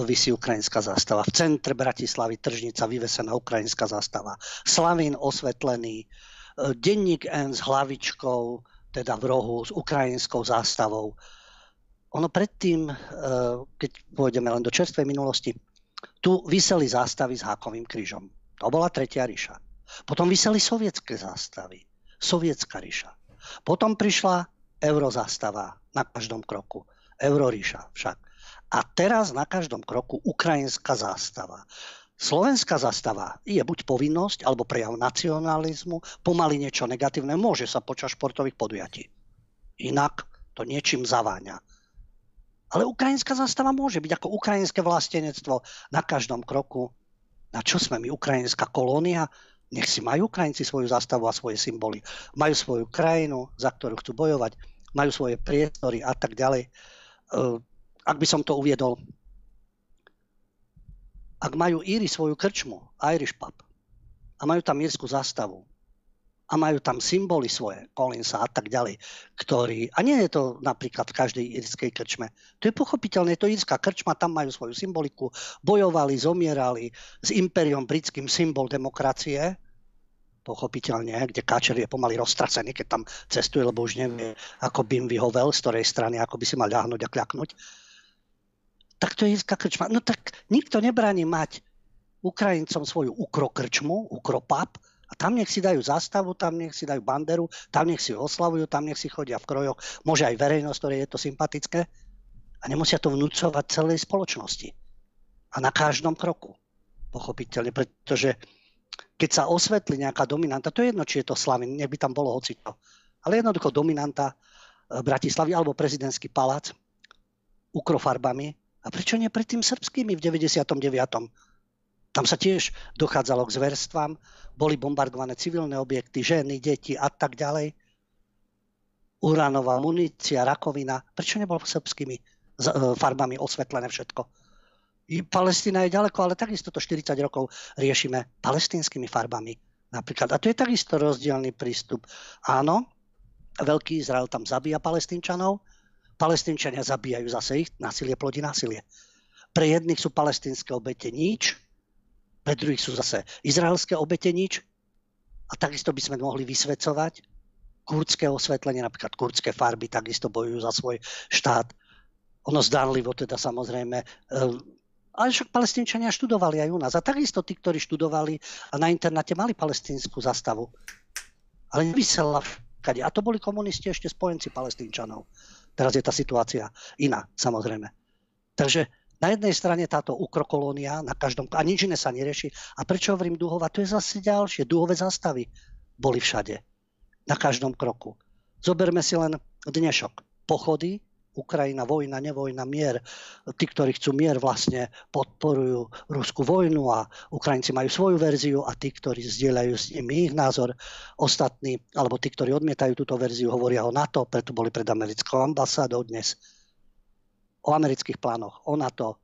vysí ukrajinská zástava. V centre Bratislavy tržnica vyvesená ukrajinská zástava. Slavín osvetlený. E, denník N s hlavičkou, teda v rohu, s ukrajinskou zástavou. Ono predtým, e, keď pôjdeme len do čerstvej minulosti, tu vyseli zástavy s hákovým krížom. To bola Tretia ríša. Potom vyseli sovietské zástavy. Sovietská ríša. Potom prišla eurozastava na každom kroku. Euroríša však. A teraz na každom kroku ukrajinská zástava. Slovenská zastava je buď povinnosť alebo prejav nacionalizmu, pomaly niečo negatívne, môže sa počas športových podujatí. Inak to niečím zaváňa. Ale ukrajinská zastava môže byť ako ukrajinské vlastenectvo na každom kroku. Na čo sme my, ukrajinská kolónia? Nech si majú Ukrajinci svoju zastavu a svoje symboly. Majú svoju krajinu, za ktorú chcú bojovať majú svoje priestory a tak ďalej. Eh, ak by som to uviedol, ak majú Íry svoju krčmu, Irish pub, a majú tam írskú zastavu, a majú tam symboly svoje, Collinsa a tak ďalej, ktorí, a nie je to napríklad v každej írskej krčme, to je pochopiteľné, to írska krčma, tam majú svoju symboliku, bojovali, zomierali s imperiom britským symbol demokracie, pochopiteľne, kde Káčer je pomaly roztracený, keď tam cestuje, lebo už nevie, ako by im vyhovel, z ktorej strany, ako by si mal ľahnuť a kľaknúť. Tak to je írska krčma. No tak nikto nebráni mať Ukrajincom svoju ukrokrčmu, ukropap, a tam nech si dajú zástavu, tam nech si dajú banderu, tam nech si oslavujú, tam nech si chodia v krojoch. Môže aj verejnosť, ktorej je to sympatické. A nemusia to vnúcovať celej spoločnosti. A na každom kroku. Pochopiteľne, pretože keď sa osvetli nejaká dominanta, to je jedno, či je to Slavin, nech by tam bolo hocito, ale jednoducho dominanta e, Bratislavy alebo prezidentský palác ukrofarbami. A prečo nie predtým srbskými v 99. Tam sa tiež dochádzalo k zverstvám, boli bombardované civilné objekty, ženy, deti a tak ďalej. Uránová munícia, rakovina. Prečo nebolo srbskými e, farbami osvetlené všetko? Palestína je ďaleko, ale takisto to 40 rokov riešime palestínskymi farbami napríklad. A to je takisto rozdielný prístup. Áno, veľký Izrael tam zabíja palestínčanov, palestínčania zabíjajú zase ich, násilie plodí násilie. Pre jedných sú palestínske obete nič, pre druhých sú zase izraelské obete nič. A takisto by sme mohli vysvedcovať kurdské osvetlenie, napríklad kurdské farby takisto bojujú za svoj štát. Ono zdánlivo teda samozrejme ale však palestínčania študovali aj u nás. A takisto tí, ktorí študovali a na internáte mali palestínsku zastavu. Ale nevysela všade. A to boli komunisti ešte spojenci palestínčanov. Teraz je tá situácia iná, samozrejme. Takže na jednej strane táto ukrokolónia na každom, a nič iné sa nerieši. A prečo hovorím duhova? To je zase ďalšie. Duhové zastavy boli všade. Na každom kroku. Zoberme si len dnešok. Pochody Ukrajina, vojna, nevojna, mier. Tí, ktorí chcú mier, vlastne podporujú ruskú vojnu a Ukrajinci majú svoju verziu a tí, ktorí zdieľajú s nimi ich názor, ostatní, alebo tí, ktorí odmietajú túto verziu, hovoria o NATO, preto boli pred americkou ambasádou dnes. O amerických plánoch, o NATO,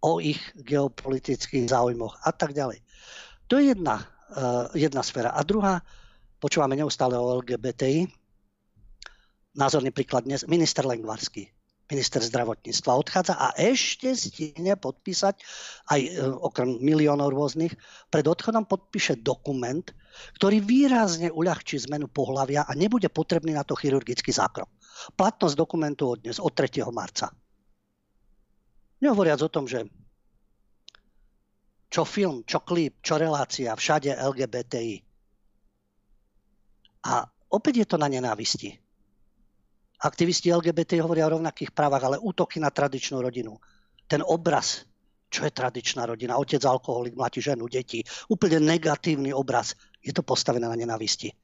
o ich geopolitických záujmoch a tak ďalej. To je jedna, uh, jedna sféra. A druhá, počúvame neustále o LGBTI, názorný príklad dnes, minister Lengvarský minister zdravotníctva odchádza a ešte stihne podpísať, aj e, okrem miliónov rôznych, pred odchodom podpíše dokument, ktorý výrazne uľahčí zmenu pohľavia a nebude potrebný na to chirurgický zákrok. Platnosť dokumentu od dnes, od 3. marca. Nehovoriac o tom, že čo film, čo klip, čo relácia, všade LGBTI. A opäť je to na nenávisti. Aktivisti LGBT hovoria o rovnakých právach, ale útoky na tradičnú rodinu. Ten obraz, čo je tradičná rodina, otec alkoholik, mladí ženu, deti, úplne negatívny obraz, je to postavené na nenavisti.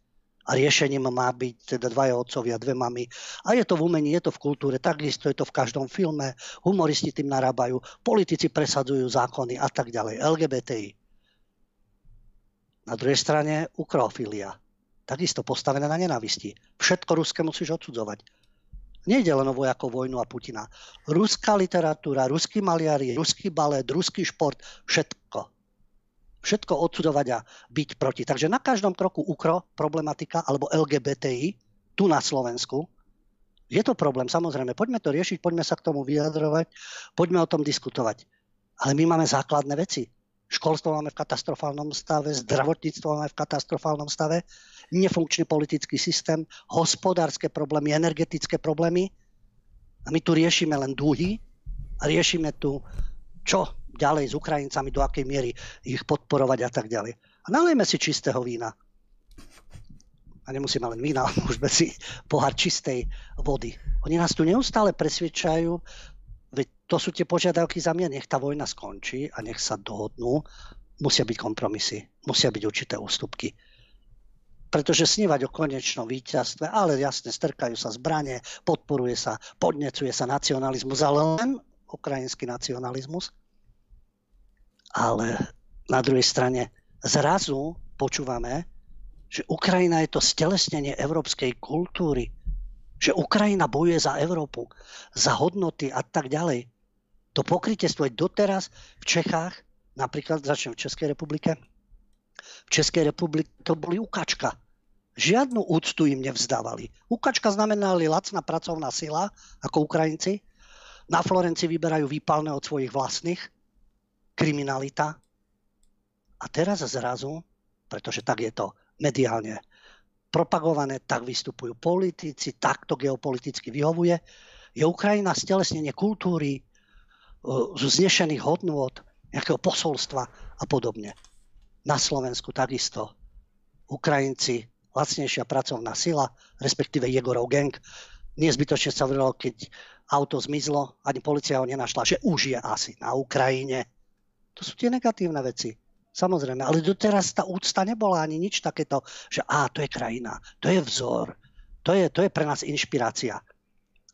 A riešením má byť teda dvaja otcovia, dve mamy. A je to v umení, je to v kultúre, takisto je to v každom filme, humoristi tým narábajú, politici presadzujú zákony a tak ďalej, LGBTI. Na druhej strane ukrofilia, takisto postavené na nenávisti. Všetko ruské musíš odsudzovať. Nejde len o vojakov vojnu a Putina. Ruská literatúra, ruský maliari, ruský balet, ruský šport, všetko všetko odsudovať a byť proti. Takže na každom kroku UKRO problematika alebo LGBTI tu na Slovensku. Je to problém, samozrejme. Poďme to riešiť, poďme sa k tomu vyjadrovať, poďme o tom diskutovať. Ale my máme základné veci. Školstvo máme v katastrofálnom stave, zdravotníctvo máme v katastrofálnom stave, nefunkčný politický systém, hospodárske problémy, energetické problémy. A my tu riešime len dúhy a riešime tu čo ďalej s Ukrajincami, do akej miery ich podporovať a tak ďalej. A nalejme si čistého vína. A nemusíme len vína, môžeme si pohár čistej vody. Oni nás tu neustále presvedčajú, veď to sú tie požiadavky za mňa, nech tá vojna skončí a nech sa dohodnú. Musia byť kompromisy, musia byť určité ústupky pretože snívať o konečnom víťazstve, ale jasne, strkajú sa zbranie, podporuje sa, podnecuje sa nacionalizmus, ale len ukrajinský nacionalizmus ale na druhej strane zrazu počúvame, že Ukrajina je to stelesnenie európskej kultúry, že Ukrajina bojuje za Európu, za hodnoty a tak ďalej. To pokrytiestvo je doteraz v Čechách, napríklad začnem v Českej republike, v Českej republike to boli ukačka. Žiadnu úctu im nevzdávali. Ukačka znamenali lacná pracovná sila, ako Ukrajinci. Na Florenci vyberajú výpalné od svojich vlastných kriminalita. A teraz zrazu, pretože tak je to mediálne propagované, tak vystupujú politici, tak to geopoliticky vyhovuje, je Ukrajina stelesnenie kultúry, e, znešených hodnôt, nejakého posolstva a podobne. Na Slovensku takisto. Ukrajinci, lacnejšia pracovná sila, respektíve Jegorov gang. Nezbytočne sa vrlo, keď auto zmizlo, ani policia ho nenašla, že už je asi na Ukrajine. To sú tie negatívne veci. Samozrejme, ale doteraz tá úcta nebola ani nič takéto, že á, to je krajina, to je vzor, to je, to je pre nás inšpirácia.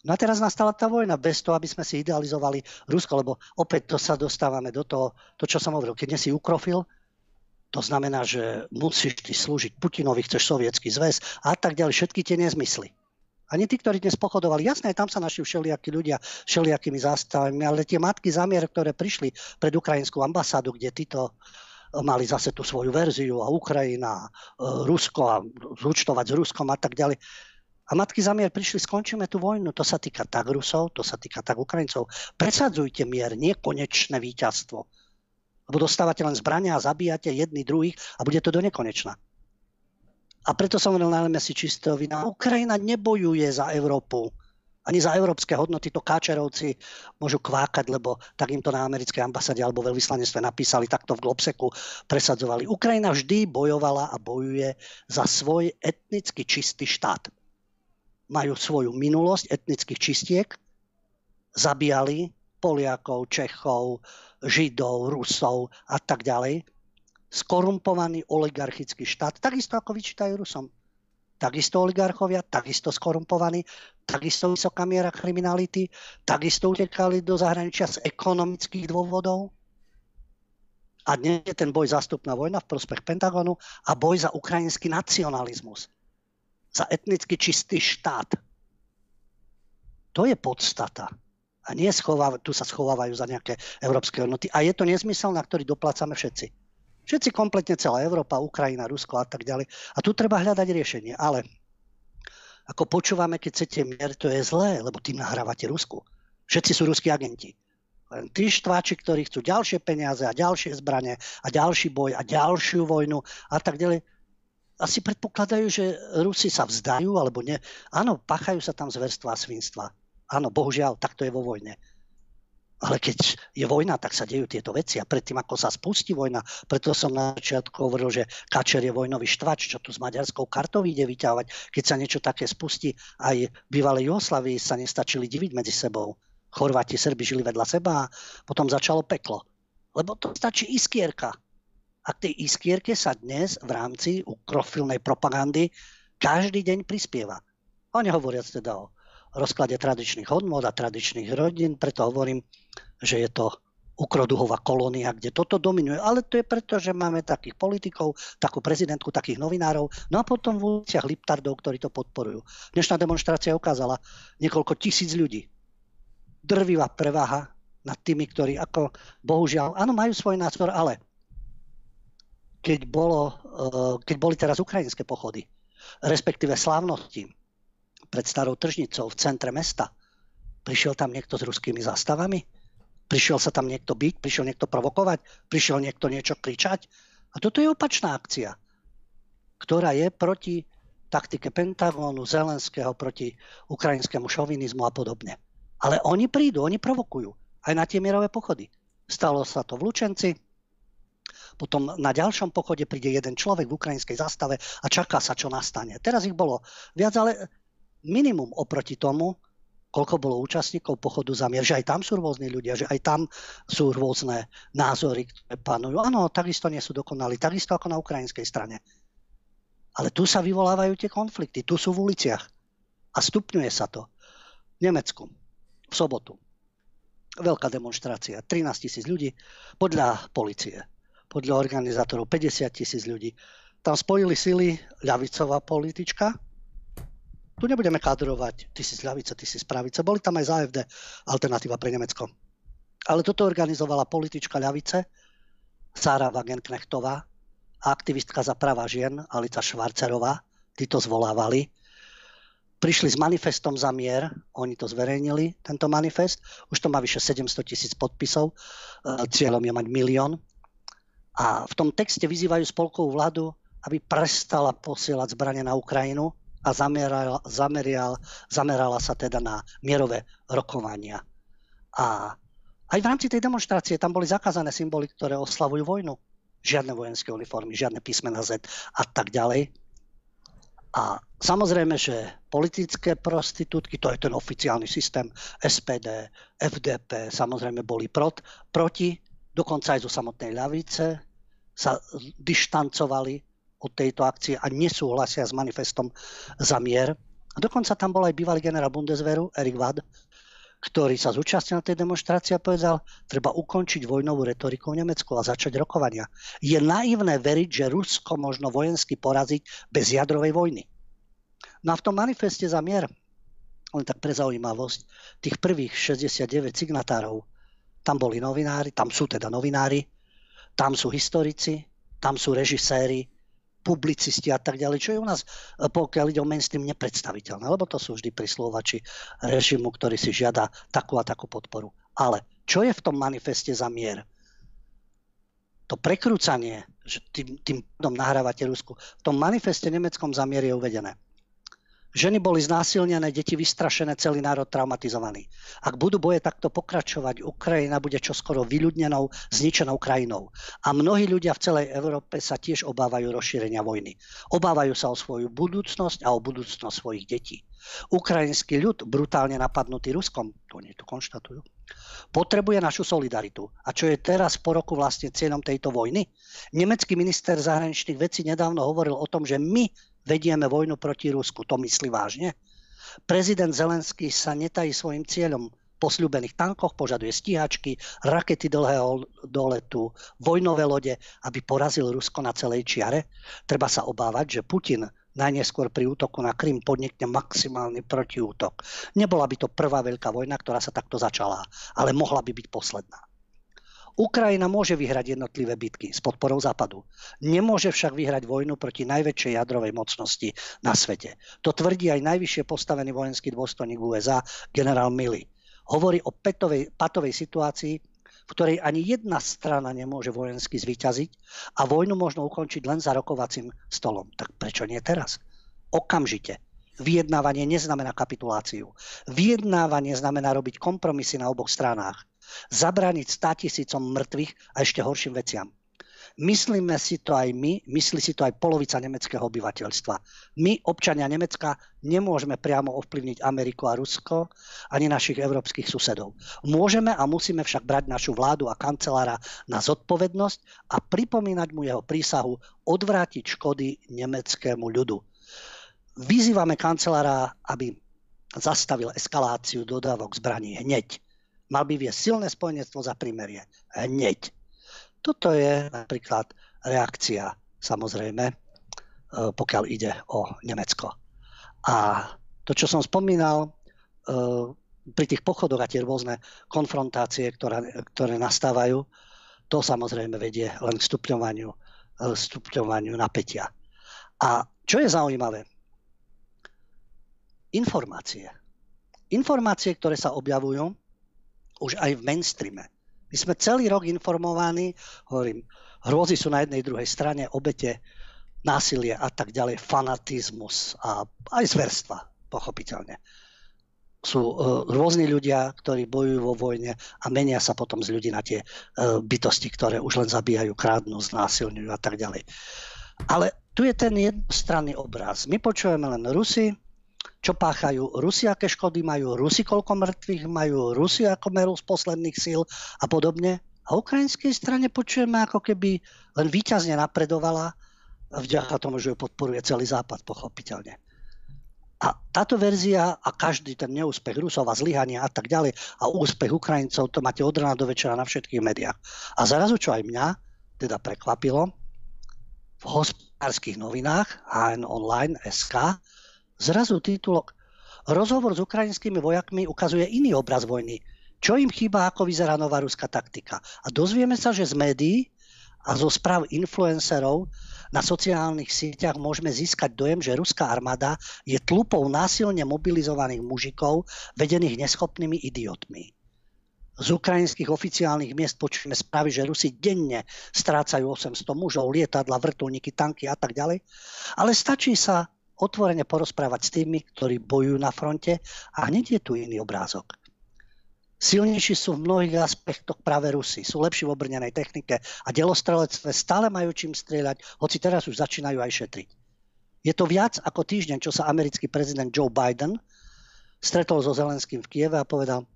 No a teraz nastala tá vojna bez toho, aby sme si idealizovali Rusko, lebo opäť to sa dostávame do toho, to čo som hovoril, keď nie si ukrofil, to znamená, že musíš ty slúžiť Putinovi, chceš sovietský zväz a tak ďalej, všetky tie nezmysly. Ani tí, ktorí dnes pochodovali, jasné, tam sa našli všelijakí ľudia, všelijakými zástavami, ale tie matky zamier, ktoré prišli pred ukrajinskú ambasádu, kde títo e, mali zase tú svoju verziu a Ukrajina, e, Rusko a zúčtovať s Ruskom a tak ďalej. A matky zamier prišli, skončíme tú vojnu. To sa týka tak Rusov, to sa týka tak Ukrajincov. Presadzujte mier, nie konečné víťazstvo. Lebo dostávate len zbrania a zabíjate jedni druhých a bude to do nekonečna. A preto som hovoril, najmä si čistého vina. Ukrajina nebojuje za Európu. Ani za európske hodnoty to káčerovci môžu kvákať, lebo tak im to na americkej ambasáde alebo veľvyslanectve napísali, takto v Globseku presadzovali. Ukrajina vždy bojovala a bojuje za svoj etnicky čistý štát. Majú svoju minulosť etnických čistiek, zabíjali Poliakov, Čechov, Židov, Rusov a tak ďalej skorumpovaný oligarchický štát, takisto ako vyčítajú Rusom. Takisto oligarchovia, takisto skorumpovaní, takisto vysoká miera kriminality, takisto utekali do zahraničia z ekonomických dôvodov. A dnes je ten boj zástupná vojna v prospech Pentagonu a boj za ukrajinský nacionalizmus. Za etnicky čistý štát. To je podstata. A nie schováva, tu sa schovávajú za nejaké európske hodnoty. A je to nezmysel, na ktorý doplácame všetci. Všetci kompletne celá Európa, Ukrajina, Rusko a tak ďalej. A tu treba hľadať riešenie. Ale ako počúvame, keď chcete mier, to je zlé, lebo tým nahrávate Rusku. Všetci sú ruskí agenti. Len tí štváči, ktorí chcú ďalšie peniaze a ďalšie zbranie a ďalší boj a ďalšiu vojnu a tak ďalej. Asi predpokladajú, že Rusi sa vzdajú, alebo nie. Áno, pachajú sa tam zverstva a svinstva. Áno, bohužiaľ, tak to je vo vojne. Ale keď je vojna, tak sa dejú tieto veci. A predtým, ako sa spustí vojna, preto som na začiatku hovoril, že Kačer je vojnový štvač, čo tu s maďarskou kartou ide vyťahovať. Keď sa niečo také spustí, aj v bývalej Jugoslavii sa nestačili diviť medzi sebou. Chorváti, Srbi žili vedľa seba a potom začalo peklo. Lebo to stačí iskierka. A k tej iskierke sa dnes v rámci ukrofilnej propagandy každý deň prispieva. A nehovoriac teda o rozklade tradičných hodnot a tradičných rodín, preto hovorím, že je to ukroduhová kolónia, kde toto dominuje. Ale to je preto, že máme takých politikov, takú prezidentku, takých novinárov, no a potom v uliciach liptardov, ktorí to podporujú. Dnešná demonstrácia ukázala niekoľko tisíc ľudí. Drvivá prevaha nad tými, ktorí ako, bohužiaľ, áno, majú svoj názor, ale keď, bolo, eh, keď boli teraz ukrajinské pochody, respektíve slávnosti pred starou tržnicou v centre mesta, prišiel tam niekto s ruskými zástavami? Prišiel sa tam niekto byť, prišiel niekto provokovať, prišiel niekto niečo kričať. A toto je opačná akcia, ktorá je proti taktike Pentagónu, Zelenského, proti ukrajinskému šovinizmu a podobne. Ale oni prídu, oni provokujú aj na tie mierové pochody. Stalo sa to v Lučenci, potom na ďalšom pochode príde jeden človek v ukrajinskej zastave a čaká sa, čo nastane. Teraz ich bolo viac, ale minimum oproti tomu, koľko bolo účastníkov pochodu za mier, že aj tam sú rôzni ľudia, že aj tam sú rôzne názory, ktoré panujú. Áno, takisto nie sú dokonali, takisto ako na ukrajinskej strane. Ale tu sa vyvolávajú tie konflikty, tu sú v uliciach. A stupňuje sa to. V Nemecku, v sobotu. Veľká demonstrácia, 13 tisíc ľudí, podľa policie, podľa organizátorov 50 tisíc ľudí. Tam spojili sily ľavicová politička, tu nebudeme kadrovať, ty si z ľavice, ty si z pravice. Boli tam aj za AFD, alternatíva pre Nemecko. Ale toto organizovala politička ľavice, Sára Wagenknechtová, aktivistka za práva žien, Alica Švarcerová. Tí to zvolávali. Prišli s manifestom za mier, oni to zverejnili, tento manifest. Už to má vyše 700 tisíc podpisov, e, cieľom je mať milión. A v tom texte vyzývajú spolkovú vládu, aby prestala posielať zbranie na Ukrajinu, a zamerala, zameral, zamerala sa teda na mierové rokovania. A aj v rámci tej demonstrácie tam boli zakázané symboly, ktoré oslavujú vojnu. Žiadne vojenské uniformy, žiadne písmena Z a tak ďalej. A samozrejme, že politické prostitútky, to je ten oficiálny systém, SPD, FDP, samozrejme boli prot, proti, dokonca aj zo samotnej ľavice sa dištancovali od tejto akcie a nesúhlasia s manifestom za mier. A dokonca tam bol aj bývalý generál Bundeswehru, Erik Wad, ktorý sa zúčastnil na tej demonstrácii a povedal, treba ukončiť vojnovú retoriku v Nemecku a začať rokovania. Je naivné veriť, že Rusko možno vojensky poraziť bez jadrovej vojny. No a v tom manifeste za mier, len tak pre zaujímavosť, tých prvých 69 signatárov, tam boli novinári, tam sú teda novinári, tam sú historici, tam sú režiséri, publicisti a tak ďalej, čo je u nás, e, pokiaľ ide o mainstream, nepredstaviteľné, lebo to sú vždy prislovači režimu, ktorý si žiada takú a takú podporu. Ale čo je v tom manifeste za mier? To prekrúcanie, že tým, tým nahrávate Rusku, v tom manifeste nemeckom za mier je uvedené. Ženy boli znásilnené, deti vystrašené, celý národ traumatizovaný. Ak budú boje takto pokračovať, Ukrajina bude čoskoro vyľudnenou, zničenou krajinou. A mnohí ľudia v celej Európe sa tiež obávajú rozšírenia vojny. Obávajú sa o svoju budúcnosť a o budúcnosť svojich detí. Ukrajinský ľud, brutálne napadnutý Ruskom, to nie to konštatujú, potrebuje našu solidaritu. A čo je teraz po roku vlastne cieľom tejto vojny? Nemecký minister zahraničných vecí nedávno hovoril o tom, že my vedieme vojnu proti Rusku. To myslí vážne? Prezident Zelenský sa netají svojim cieľom po sľubených tankoch, požaduje stíhačky, rakety dlhého doletu, vojnové lode, aby porazil Rusko na celej čiare. Treba sa obávať, že Putin najneskôr pri útoku na Krym podnikne maximálny protiútok. Nebola by to prvá veľká vojna, ktorá sa takto začala, ale mohla by byť posledná. Ukrajina môže vyhrať jednotlivé bitky s podporou Západu. Nemôže však vyhrať vojnu proti najväčšej jadrovej mocnosti na svete. To tvrdí aj najvyššie postavený vojenský dôstojník USA, generál Milley. Hovorí o petovej, patovej situácii, v ktorej ani jedna strana nemôže vojensky zvyťaziť a vojnu možno ukončiť len za rokovacím stolom. Tak prečo nie teraz? Okamžite. Vyjednávanie neznamená kapituláciu. Vyjednávanie znamená robiť kompromisy na oboch stranách zabrániť 100 tisícom mŕtvych a ešte horším veciam. Myslíme si to aj my, myslí si to aj polovica nemeckého obyvateľstva. My, občania Nemecka, nemôžeme priamo ovplyvniť Ameriku a Rusko, ani našich európskych susedov. Môžeme a musíme však brať našu vládu a kancelára na zodpovednosť a pripomínať mu jeho prísahu odvrátiť škody nemeckému ľudu. vyzývame kancelára, aby zastavil eskaláciu dodávok zbraní hneď. Mal by viesť silné spojenectvo za primerie. Hneď. Toto je napríklad reakcia, samozrejme, e, pokiaľ ide o Nemecko. A to, čo som spomínal, e, pri tých pochodoch a tie rôzne konfrontácie, ktoré, ktoré nastávajú, to samozrejme vedie len k stupňovaniu, e, stupňovaniu napätia. A čo je zaujímavé? Informácie. Informácie, ktoré sa objavujú už aj v mainstreame. My sme celý rok informovaní, hovorím, hrôzy sú na jednej druhej strane, obete, násilie a tak ďalej, fanatizmus a aj zverstva, pochopiteľne. Sú uh, rôzni ľudia, ktorí bojujú vo vojne a menia sa potom z ľudí na tie uh, bytosti, ktoré už len zabíjajú, krádnu, znásilňujú a tak ďalej. Ale tu je ten jednostranný obraz. My počujeme len Rusy, čo páchajú, Rusi aké škody majú, Rusi koľko mŕtvych majú, Rusi ako merú z posledných síl a podobne. A ukrajinskej strane počujeme, ako keby len výťazne napredovala vďaka tomu, že ju podporuje celý západ, pochopiteľne. A táto verzia a každý ten neúspech Rusov a zlyhania a tak ďalej a úspech Ukrajincov, to máte od rána do večera na všetkých médiách. A zrazu, čo aj mňa teda prekvapilo, v hospodárskych novinách HN Online SK zrazu titulok Rozhovor s ukrajinskými vojakmi ukazuje iný obraz vojny. Čo im chýba, ako vyzerá nová ruská taktika. A dozvieme sa, že z médií a zo správ influencerov na sociálnych sieťach môžeme získať dojem, že ruská armáda je tlupou násilne mobilizovaných mužikov, vedených neschopnými idiotmi. Z ukrajinských oficiálnych miest počujeme správy, že Rusi denne strácajú 800 mužov, lietadla, vrtulníky, tanky a tak ďalej. Ale stačí sa otvorene porozprávať s tými, ktorí bojujú na fronte a hneď je tu iný obrázok. Silnejší sú v mnohých aspektoch práve Rusi. Sú lepší v obrnenej technike a delostrelectve stále majú čím strieľať, hoci teraz už začínajú aj šetriť. Je to viac ako týždeň, čo sa americký prezident Joe Biden stretol so Zelenským v Kieve a povedal,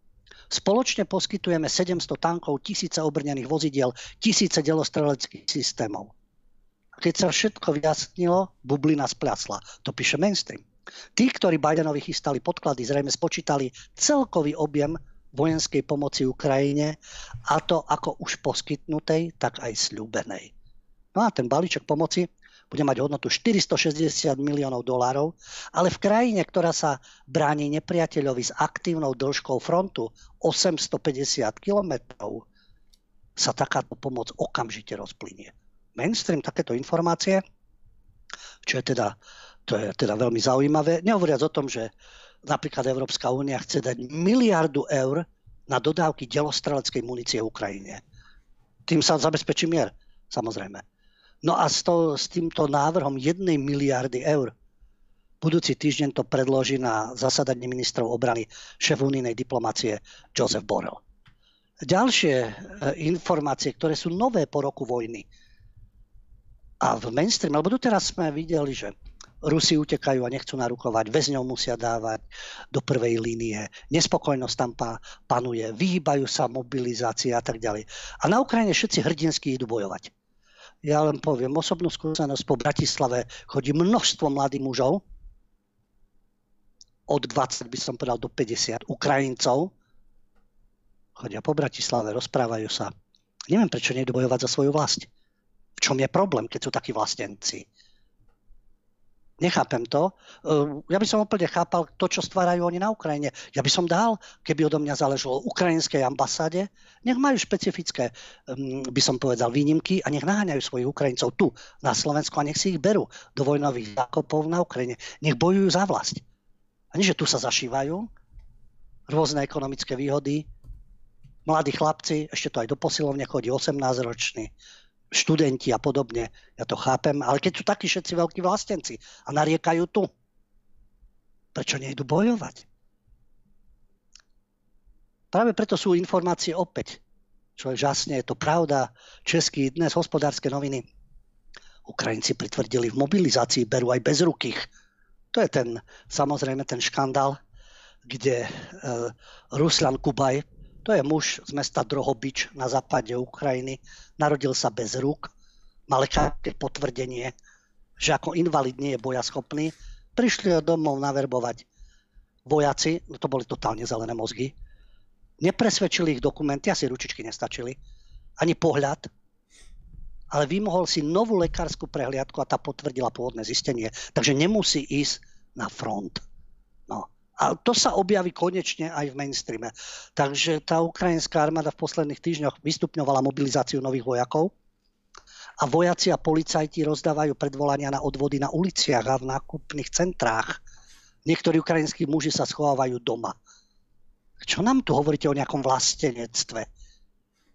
spoločne poskytujeme 700 tankov, tisíce obrnených vozidiel, tisíce delostreleckých systémov. Keď sa všetko vyjasnilo, bublina spľasla. To píše mainstream. Tí, ktorí Bidenovi chystali podklady, zrejme spočítali celkový objem vojenskej pomoci Ukrajine a to ako už poskytnutej, tak aj sľúbenej. No a ten balíček pomoci bude mať hodnotu 460 miliónov dolárov, ale v krajine, ktorá sa bráni nepriateľovi s aktívnou dĺžkou frontu 850 kilometrov, sa takáto pomoc okamžite rozplynie mainstream takéto informácie, čo je teda, to je teda veľmi zaujímavé. Nehovoriac o tom, že napríklad Európska únia chce dať miliardu eur na dodávky delostreleckej munície Ukrajine. Tým sa zabezpečí mier, samozrejme. No a s, to, s týmto návrhom jednej miliardy eur budúci týždeň to predloží na zasadaní ministrov obrany šéf unijnej diplomácie Joseph Borrell. Ďalšie e, informácie, ktoré sú nové po roku vojny, a v mainstream, lebo doteraz sme videli, že Rusi utekajú a nechcú narukovať, väzňov musia dávať do prvej línie, nespokojnosť tam panuje, vyhýbajú sa mobilizácii a tak ďalej. A na Ukrajine všetci hrdinsky idú bojovať. Ja len poviem, osobnú skúsenosť po Bratislave chodí množstvo mladých mužov, od 20 by som povedal do 50 Ukrajincov, chodia po Bratislave, rozprávajú sa. Neviem, prečo nejdu bojovať za svoju vlast. V čom je problém, keď sú takí vlastenci? Nechápem to. Ja by som úplne chápal to, čo stvárajú oni na Ukrajine. Ja by som dal, keby odo mňa záležalo ukrajinskej ambasáde, nech majú špecifické, ehm, by som povedal, výnimky a nech naháňajú svojich Ukrajincov tu na Slovensku a nech si ich berú do vojnových zákopov na Ukrajine. Nech bojujú za vlast. A nie, že tu sa zašívajú rôzne ekonomické výhody. Mladí chlapci, ešte to aj do posilovne chodí 18-roční, študenti a podobne, ja to chápem, ale keď sú takí všetci veľkí vlastenci a nariekajú tu, prečo nejdu bojovať? Práve preto sú informácie opäť, čo je žasne, je to pravda. Český dnes hospodárske noviny. Ukrajinci pritvrdili v mobilizácii, berú aj bezrukých. To je ten, samozrejme, ten škandál, kde e, Ruslan Kubaj, to je muž z mesta Drohobič na západe Ukrajiny. Narodil sa bez rúk, mal lekárske potvrdenie, že ako invalid nie je bojaschopný. prišli domov naverbovať vojaci, no to boli totálne zelené mozgy, nepresvedčili ich dokumenty, asi ručičky nestačili, ani pohľad, ale vymohol si novú lekárskú prehliadku a tá potvrdila pôvodné zistenie. Takže nemusí ísť na front. A to sa objaví konečne aj v mainstreame. Takže tá ukrajinská armáda v posledných týždňoch vystupňovala mobilizáciu nových vojakov a vojaci a policajti rozdávajú predvolania na odvody na uliciach a v nákupných centrách. Niektorí ukrajinskí muži sa schovávajú doma. Čo nám tu hovoríte o nejakom vlastenectve?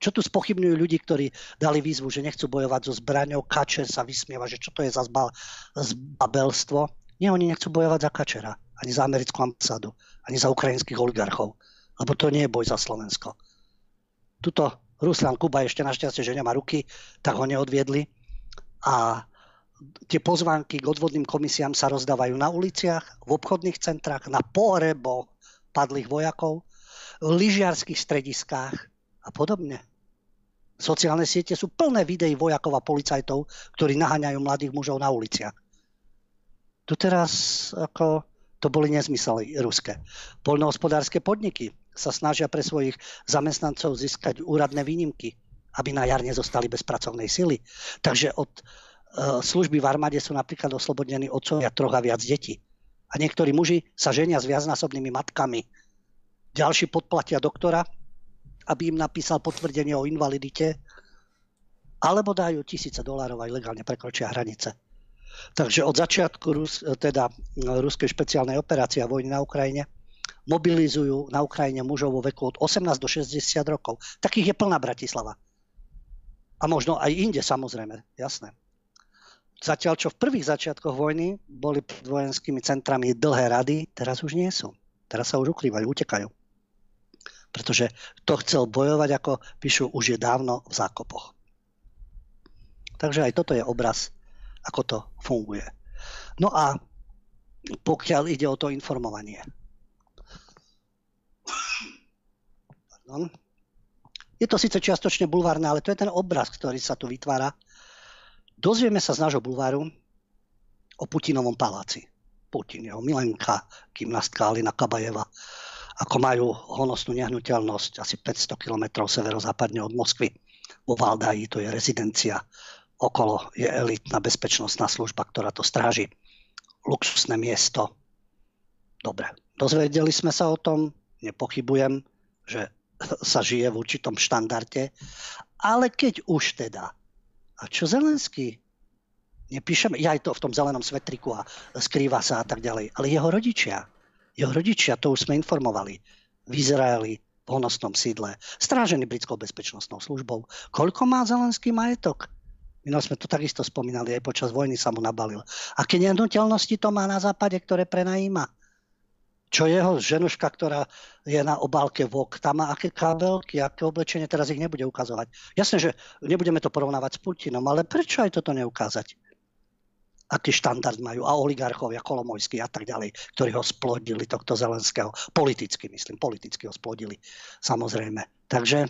Čo tu spochybňujú ľudí, ktorí dali výzvu, že nechcú bojovať so zbraňou? Kačer sa vysmieva, že čo to je za zbabelstvo. Nie, oni nechcú bojovať za Kačera, ani za americkú ambasádu, ani za ukrajinských oligarchov. Lebo to nie je boj za Slovensko. Tuto Ruslan Kuba ešte našťastie, že nemá ruky, tak ho neodviedli. A tie pozvánky k odvodným komisiám sa rozdávajú na uliciach, v obchodných centrách, na pohrebo padlých vojakov, v lyžiarských strediskách a podobne. Sociálne siete sú plné videí vojakov a policajtov, ktorí naháňajú mladých mužov na uliciach. Tu teraz ako, to boli nezmysely ruské. Poľnohospodárske podniky sa snažia pre svojich zamestnancov získať úradné výnimky, aby na jar nezostali bez pracovnej sily. Takže od e, služby v armáde sú napríklad oslobodení otcovia troch a viac detí. A niektorí muži sa ženia s viacnásobnými matkami. Ďalší podplatia doktora, aby im napísal potvrdenie o invalidite, alebo dajú tisíce dolárov a ilegálne prekročia hranice. Takže od začiatku Rus, teda ruskej špeciálnej operácie a vojny na Ukrajine mobilizujú na Ukrajine mužov vo veku od 18 do 60 rokov. Takých je plná Bratislava. A možno aj inde, samozrejme, jasné. Zatiaľ, čo v prvých začiatkoch vojny boli pred vojenskými centrami dlhé rady, teraz už nie sú. Teraz sa už ukrývajú, utekajú pretože to chcel bojovať, ako píšu, už je dávno v zákopoch. Takže aj toto je obraz, ako to funguje. No a pokiaľ ide o to informovanie. Pardon. Je to síce čiastočne bulvárne, ale to je ten obraz, ktorý sa tu vytvára. Dozvieme sa z nášho bulváru o Putinovom paláci. Putin, jeho milenka, gymnastka Alina Kabajeva, ako majú honosnú nehnuteľnosť asi 500 km severozápadne od Moskvy. Vo Valdaji to je rezidencia. Okolo je elitná bezpečnostná služba, ktorá to stráži. Luxusné miesto. Dobre, dozvedeli sme sa o tom, nepochybujem, že sa žije v určitom štandarde, ale keď už teda, a čo Zelenský? Nepíšeme, ja aj to v tom zelenom svetriku a skrýva sa a tak ďalej, ale jeho rodičia, jeho rodičia, to už sme informovali, v Izraeli, v honosnom sídle, strážený britskou bezpečnostnou službou. Koľko má Zelenský majetok? My sme to takisto spomínali, aj počas vojny sa mu nabalil. Aké nehnuteľnosti to má na západe, ktoré prenajíma? Čo jeho ženuška, ktorá je na obálke VOK, tam má aké kabelky, aké oblečenie, teraz ich nebude ukazovať. Jasné, že nebudeme to porovnávať s Putinom, ale prečo aj toto neukázať? aký štandard majú a oligarchovia Kolomojský a tak ďalej, ktorí ho splodili, tohto Zelenského. Politicky, myslím, politicky ho splodili, samozrejme. Takže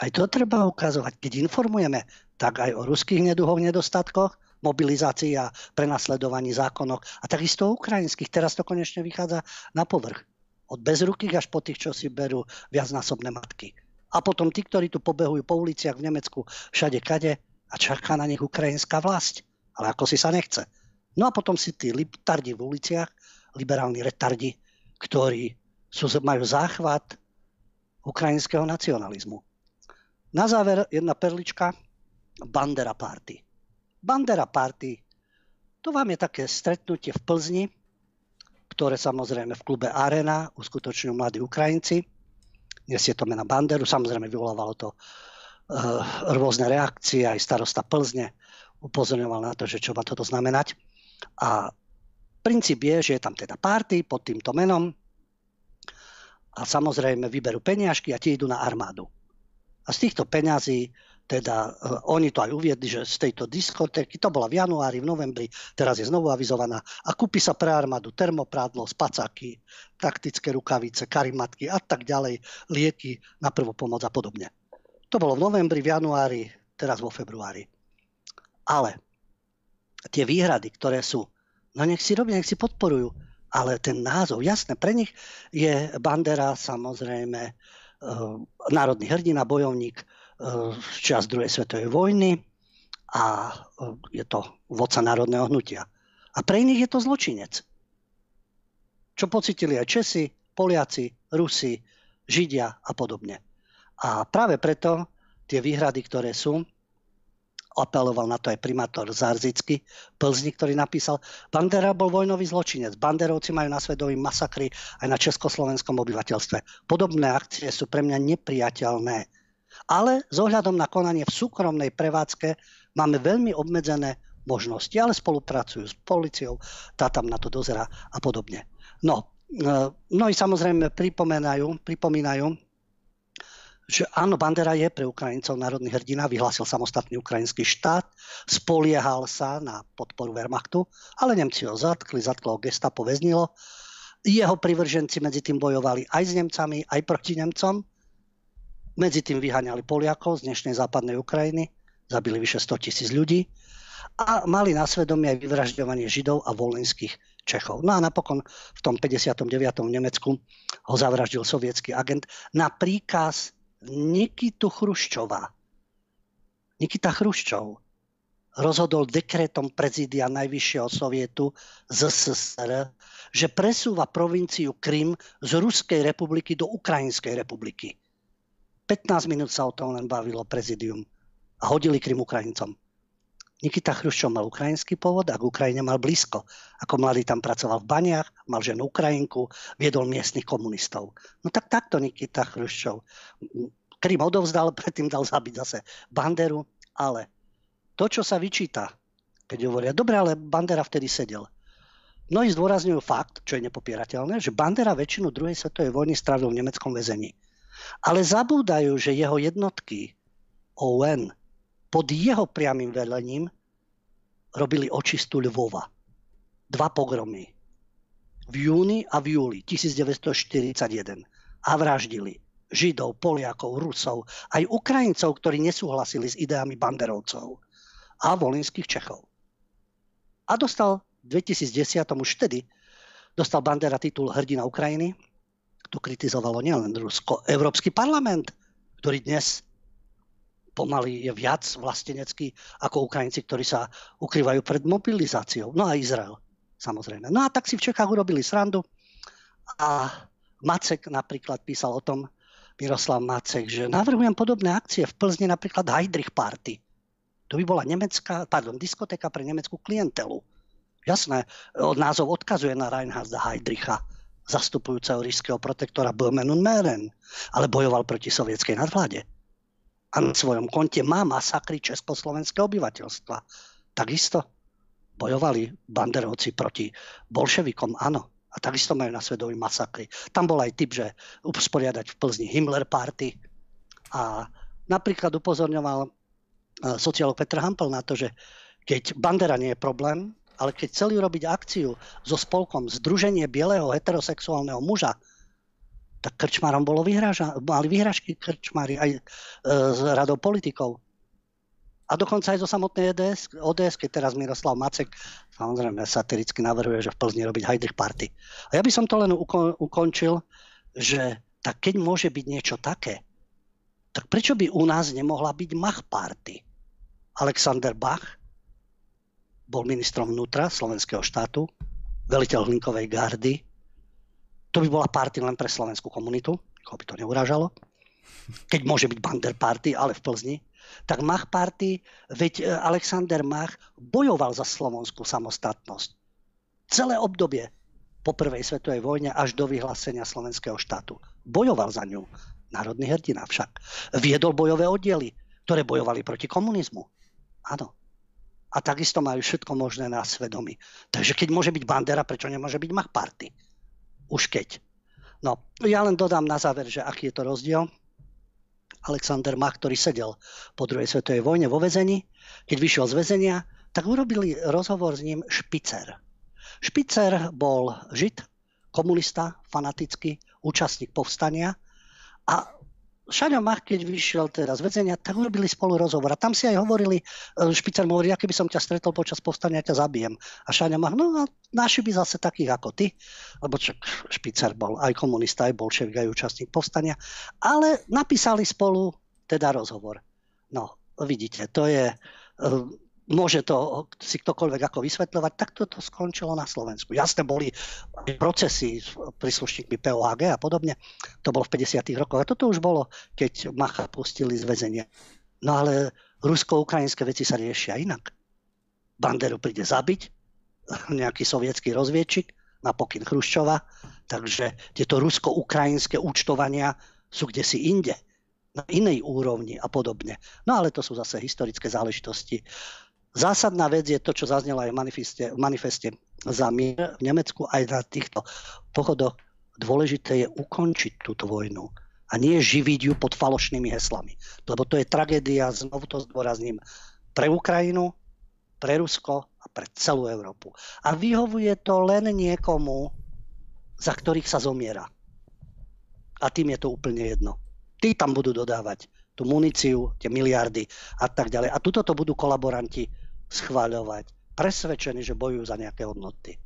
aj to treba ukazovať. Keď informujeme, tak aj o ruských neduhov, nedostatkoch, mobilizácii a prenasledovaní zákonoch a takisto o ukrajinských. Teraz to konečne vychádza na povrch. Od bezrukých až po tých, čo si berú viacnásobné matky. A potom tí, ktorí tu pobehujú po uliciach v Nemecku, všade kade a čaká na nich ukrajinská vlast ale ako si sa nechce. No a potom si tí tardi v uliciach, liberálni retardi, ktorí sú, majú záchvat ukrajinského nacionalizmu. Na záver jedna perlička, Bandera Party. Bandera Party, to vám je také stretnutie v Plzni, ktoré samozrejme v klube Arena uskutočňujú mladí Ukrajinci. Nesie to mena Banderu, samozrejme vyvolávalo to uh, rôzne reakcie, aj starosta Plzne upozorňoval na to, že čo má toto znamenať. A princíp je, že je tam teda party pod týmto menom a samozrejme vyberú peniažky a tie idú na armádu. A z týchto peňazí teda uh, oni to aj uviedli, že z tejto diskotéky, to bola v januári, v novembri, teraz je znovu avizovaná a kúpi sa pre armádu termoprádlo, spacáky, taktické rukavice, karimatky a tak ďalej, lieky na prvú pomoc a podobne. To bolo v novembri, v januári, teraz vo februári. Ale tie výhrady, ktoré sú No nech si robia, nech si podporujú. Ale ten názov, jasné, pre nich je Bandera samozrejme e, národný hrdina, bojovník e, čas druhej svetovej vojny a e, je to vodca národného hnutia. A pre iných je to zločinec. Čo pocitili aj Česi, Poliaci, Rusi, Židia a podobne. A práve preto tie výhrady, ktoré sú, apeloval na to aj primátor Zarzicky, Plzni, ktorý napísal, Bandera bol vojnový zločinec. Banderovci majú na svedomí masakry aj na československom obyvateľstve. Podobné akcie sú pre mňa nepriateľné. Ale s ohľadom na konanie v súkromnej prevádzke máme veľmi obmedzené možnosti, ale spolupracujú s policiou, tá tam na to dozera a podobne. No, no i samozrejme pripomínajú, pripomínajú že áno, Bandera je pre Ukrajincov národný hrdina, vyhlásil samostatný ukrajinský štát, spoliehal sa na podporu Wehrmachtu, ale Nemci ho zatkli, zatklo gestapo, väznilo. Jeho privrženci medzi tým bojovali aj s Nemcami, aj proti Nemcom. Medzi tým vyháňali Poliakov z dnešnej západnej Ukrajiny, zabili vyše 100 tisíc ľudí a mali na svedomie aj vyvražďovanie Židov a volinských Čechov. No a napokon v tom 59. v Nemecku ho zavraždil sovietský agent na príkaz Nikitu Chruščova. Nikita Chruščov rozhodol dekretom prezídia Najvyššieho sovietu z SSR, že presúva provinciu Krym z Ruskej republiky do Ukrajinskej republiky. 15 minút sa o tom len bavilo prezidium a hodili Krym Ukrajincom. Nikita Chruščov mal ukrajinský pôvod a k Ukrajine mal blízko. Ako mladý tam pracoval v baniach, mal ženu Ukrajinku, viedol miestnych komunistov. No tak takto Nikita Chruščov. Krym odovzdal, predtým dal zabiť zase Banderu, ale to, čo sa vyčíta, keď hovoria, dobre, ale Bandera vtedy sedel. Mnohí zdôrazňujú fakt, čo je nepopierateľné, že Bandera väčšinu druhej svetovej vojny strávil v nemeckom väzení. Ale zabúdajú, že jeho jednotky ON pod jeho priamým velením robili očistu Lvova. Dva pogromy. V júni a v júli 1941. A vraždili Židov, Poliakov, Rusov, aj Ukrajincov, ktorí nesúhlasili s ideami banderovcov a volinských Čechov. A dostal v 2010 už vtedy dostal Bandera titul hrdina Ukrajiny. To kritizovalo nielen Rusko, Európsky parlament, ktorý dnes pomaly je viac vlastenecký ako Ukrajinci, ktorí sa ukrývajú pred mobilizáciou. No a Izrael, samozrejme. No a tak si v Čechách urobili srandu a Macek napríklad písal o tom, Miroslav Macek, že navrhujem podobné akcie v Plzni, napríklad Heidrich Party. To by bola nemecká, pardon, diskotéka pre nemeckú klientelu. Jasné, názov odkazuje na Reinharda Heidricha, zastupujúceho ríšského protektora Böhmen und Mähren, ale bojoval proti sovietskej nadvláde a na svojom konte má masakry československého obyvateľstva. Takisto bojovali banderovci proti bolševikom, áno. A takisto majú na svedomí masakry. Tam bol aj typ, že usporiadať v Plzni Himmler party. A napríklad upozorňoval e, sociálog Petr Hampel na to, že keď Bandera nie je problém, ale keď chceli robiť akciu so spolkom Združenie bieleho heterosexuálneho muža, tak krčmárom bolo vyhráža, mali vyhrážky krčmári aj e, s radou politikov. A dokonca aj zo samotnej EDS, ODS, keď teraz Miroslav Macek samozrejme satiricky navrhuje, že v Plzni robiť Heidrich Party. A ja by som to len uko- ukončil, že tak keď môže byť niečo také, tak prečo by u nás nemohla byť Mach Party? Alexander Bach bol ministrom vnútra slovenského štátu, veliteľ Hlinkovej gardy, to by bola party len pre slovenskú komunitu, koho by to neurážalo. Keď môže byť Bander party, ale v Plzni. Tak Mach party, veď e, Alexander Mach bojoval za slovenskú samostatnosť. Celé obdobie po prvej svetovej vojne až do vyhlásenia slovenského štátu. Bojoval za ňu. Národný hrdina však. Viedol bojové oddiely, ktoré bojovali proti komunizmu. Áno. A takisto majú všetko možné na svedomí. Takže keď môže byť Bandera, prečo nemôže byť Mach Party? už keď. No, ja len dodám na záver, že aký je to rozdiel. Alexander Mach, ktorý sedel po druhej svetovej vojne vo vezení, keď vyšiel z väzenia, tak urobili rozhovor s ním Špicer. Špicer bol žid, komunista, fanatický, účastník povstania a Šaňo Mach, keď vyšiel teraz z väzenia, tak urobili spolu rozhovor. A tam si aj hovorili, e, Špicer mu hovorí, by som ťa stretol počas povstania, ťa zabijem. A Šaňo Mach, no a naši by zase takých ako ty, lebo čak Špicer bol aj komunista, aj bolševik, aj účastník povstania. Ale napísali spolu teda rozhovor. No, vidíte, to je e, môže to si ktokoľvek ako vysvetľovať, tak toto skončilo na Slovensku. Jasne boli procesy s príslušníkmi POAG a podobne, to bolo v 50. rokoch. A toto už bolo, keď Macha pustili z väzenia. No ale rusko-ukrajinské veci sa riešia inak. Banderu príde zabiť, nejaký sovietský rozviečik na pokyn Chruščova, takže tieto rusko-ukrajinské účtovania sú kde si inde na inej úrovni a podobne. No ale to sú zase historické záležitosti. Zásadná vec je to, čo zaznelo aj v manifeste, v manifeste za mier v Nemecku aj na týchto pochodoch. Dôležité je ukončiť túto vojnu a nie živiť ju pod falošnými heslami. Lebo to je tragédia, znovu to zdôrazním, pre Ukrajinu, pre Rusko a pre celú Európu. A vyhovuje to len niekomu, za ktorých sa zomiera. A tým je to úplne jedno. Tí tam budú dodávať tú muníciu, tie miliardy a tak ďalej. A tuto to budú kolaboranti schváľovať, presvedčení, že bojujú za nejaké hodnoty.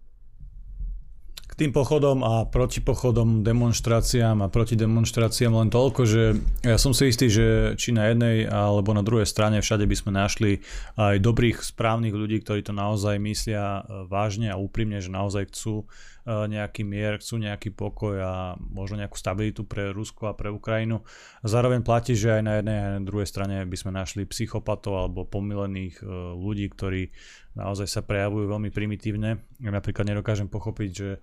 K tým pochodom a protipochodom, demonstráciám a protidemonstráciám len toľko, že ja som si istý, že či na jednej alebo na druhej strane všade by sme našli aj dobrých, správnych ľudí, ktorí to naozaj myslia e, vážne a úprimne, že naozaj chcú E, nejaký mier, chcú nejaký pokoj a možno nejakú stabilitu pre Rusko a pre Ukrajinu. Zároveň platí, že aj na jednej a na druhej strane by sme našli psychopatov alebo pomilených e, ľudí, ktorí naozaj sa prejavujú veľmi primitívne. Ja napríklad nedokážem pochopiť, že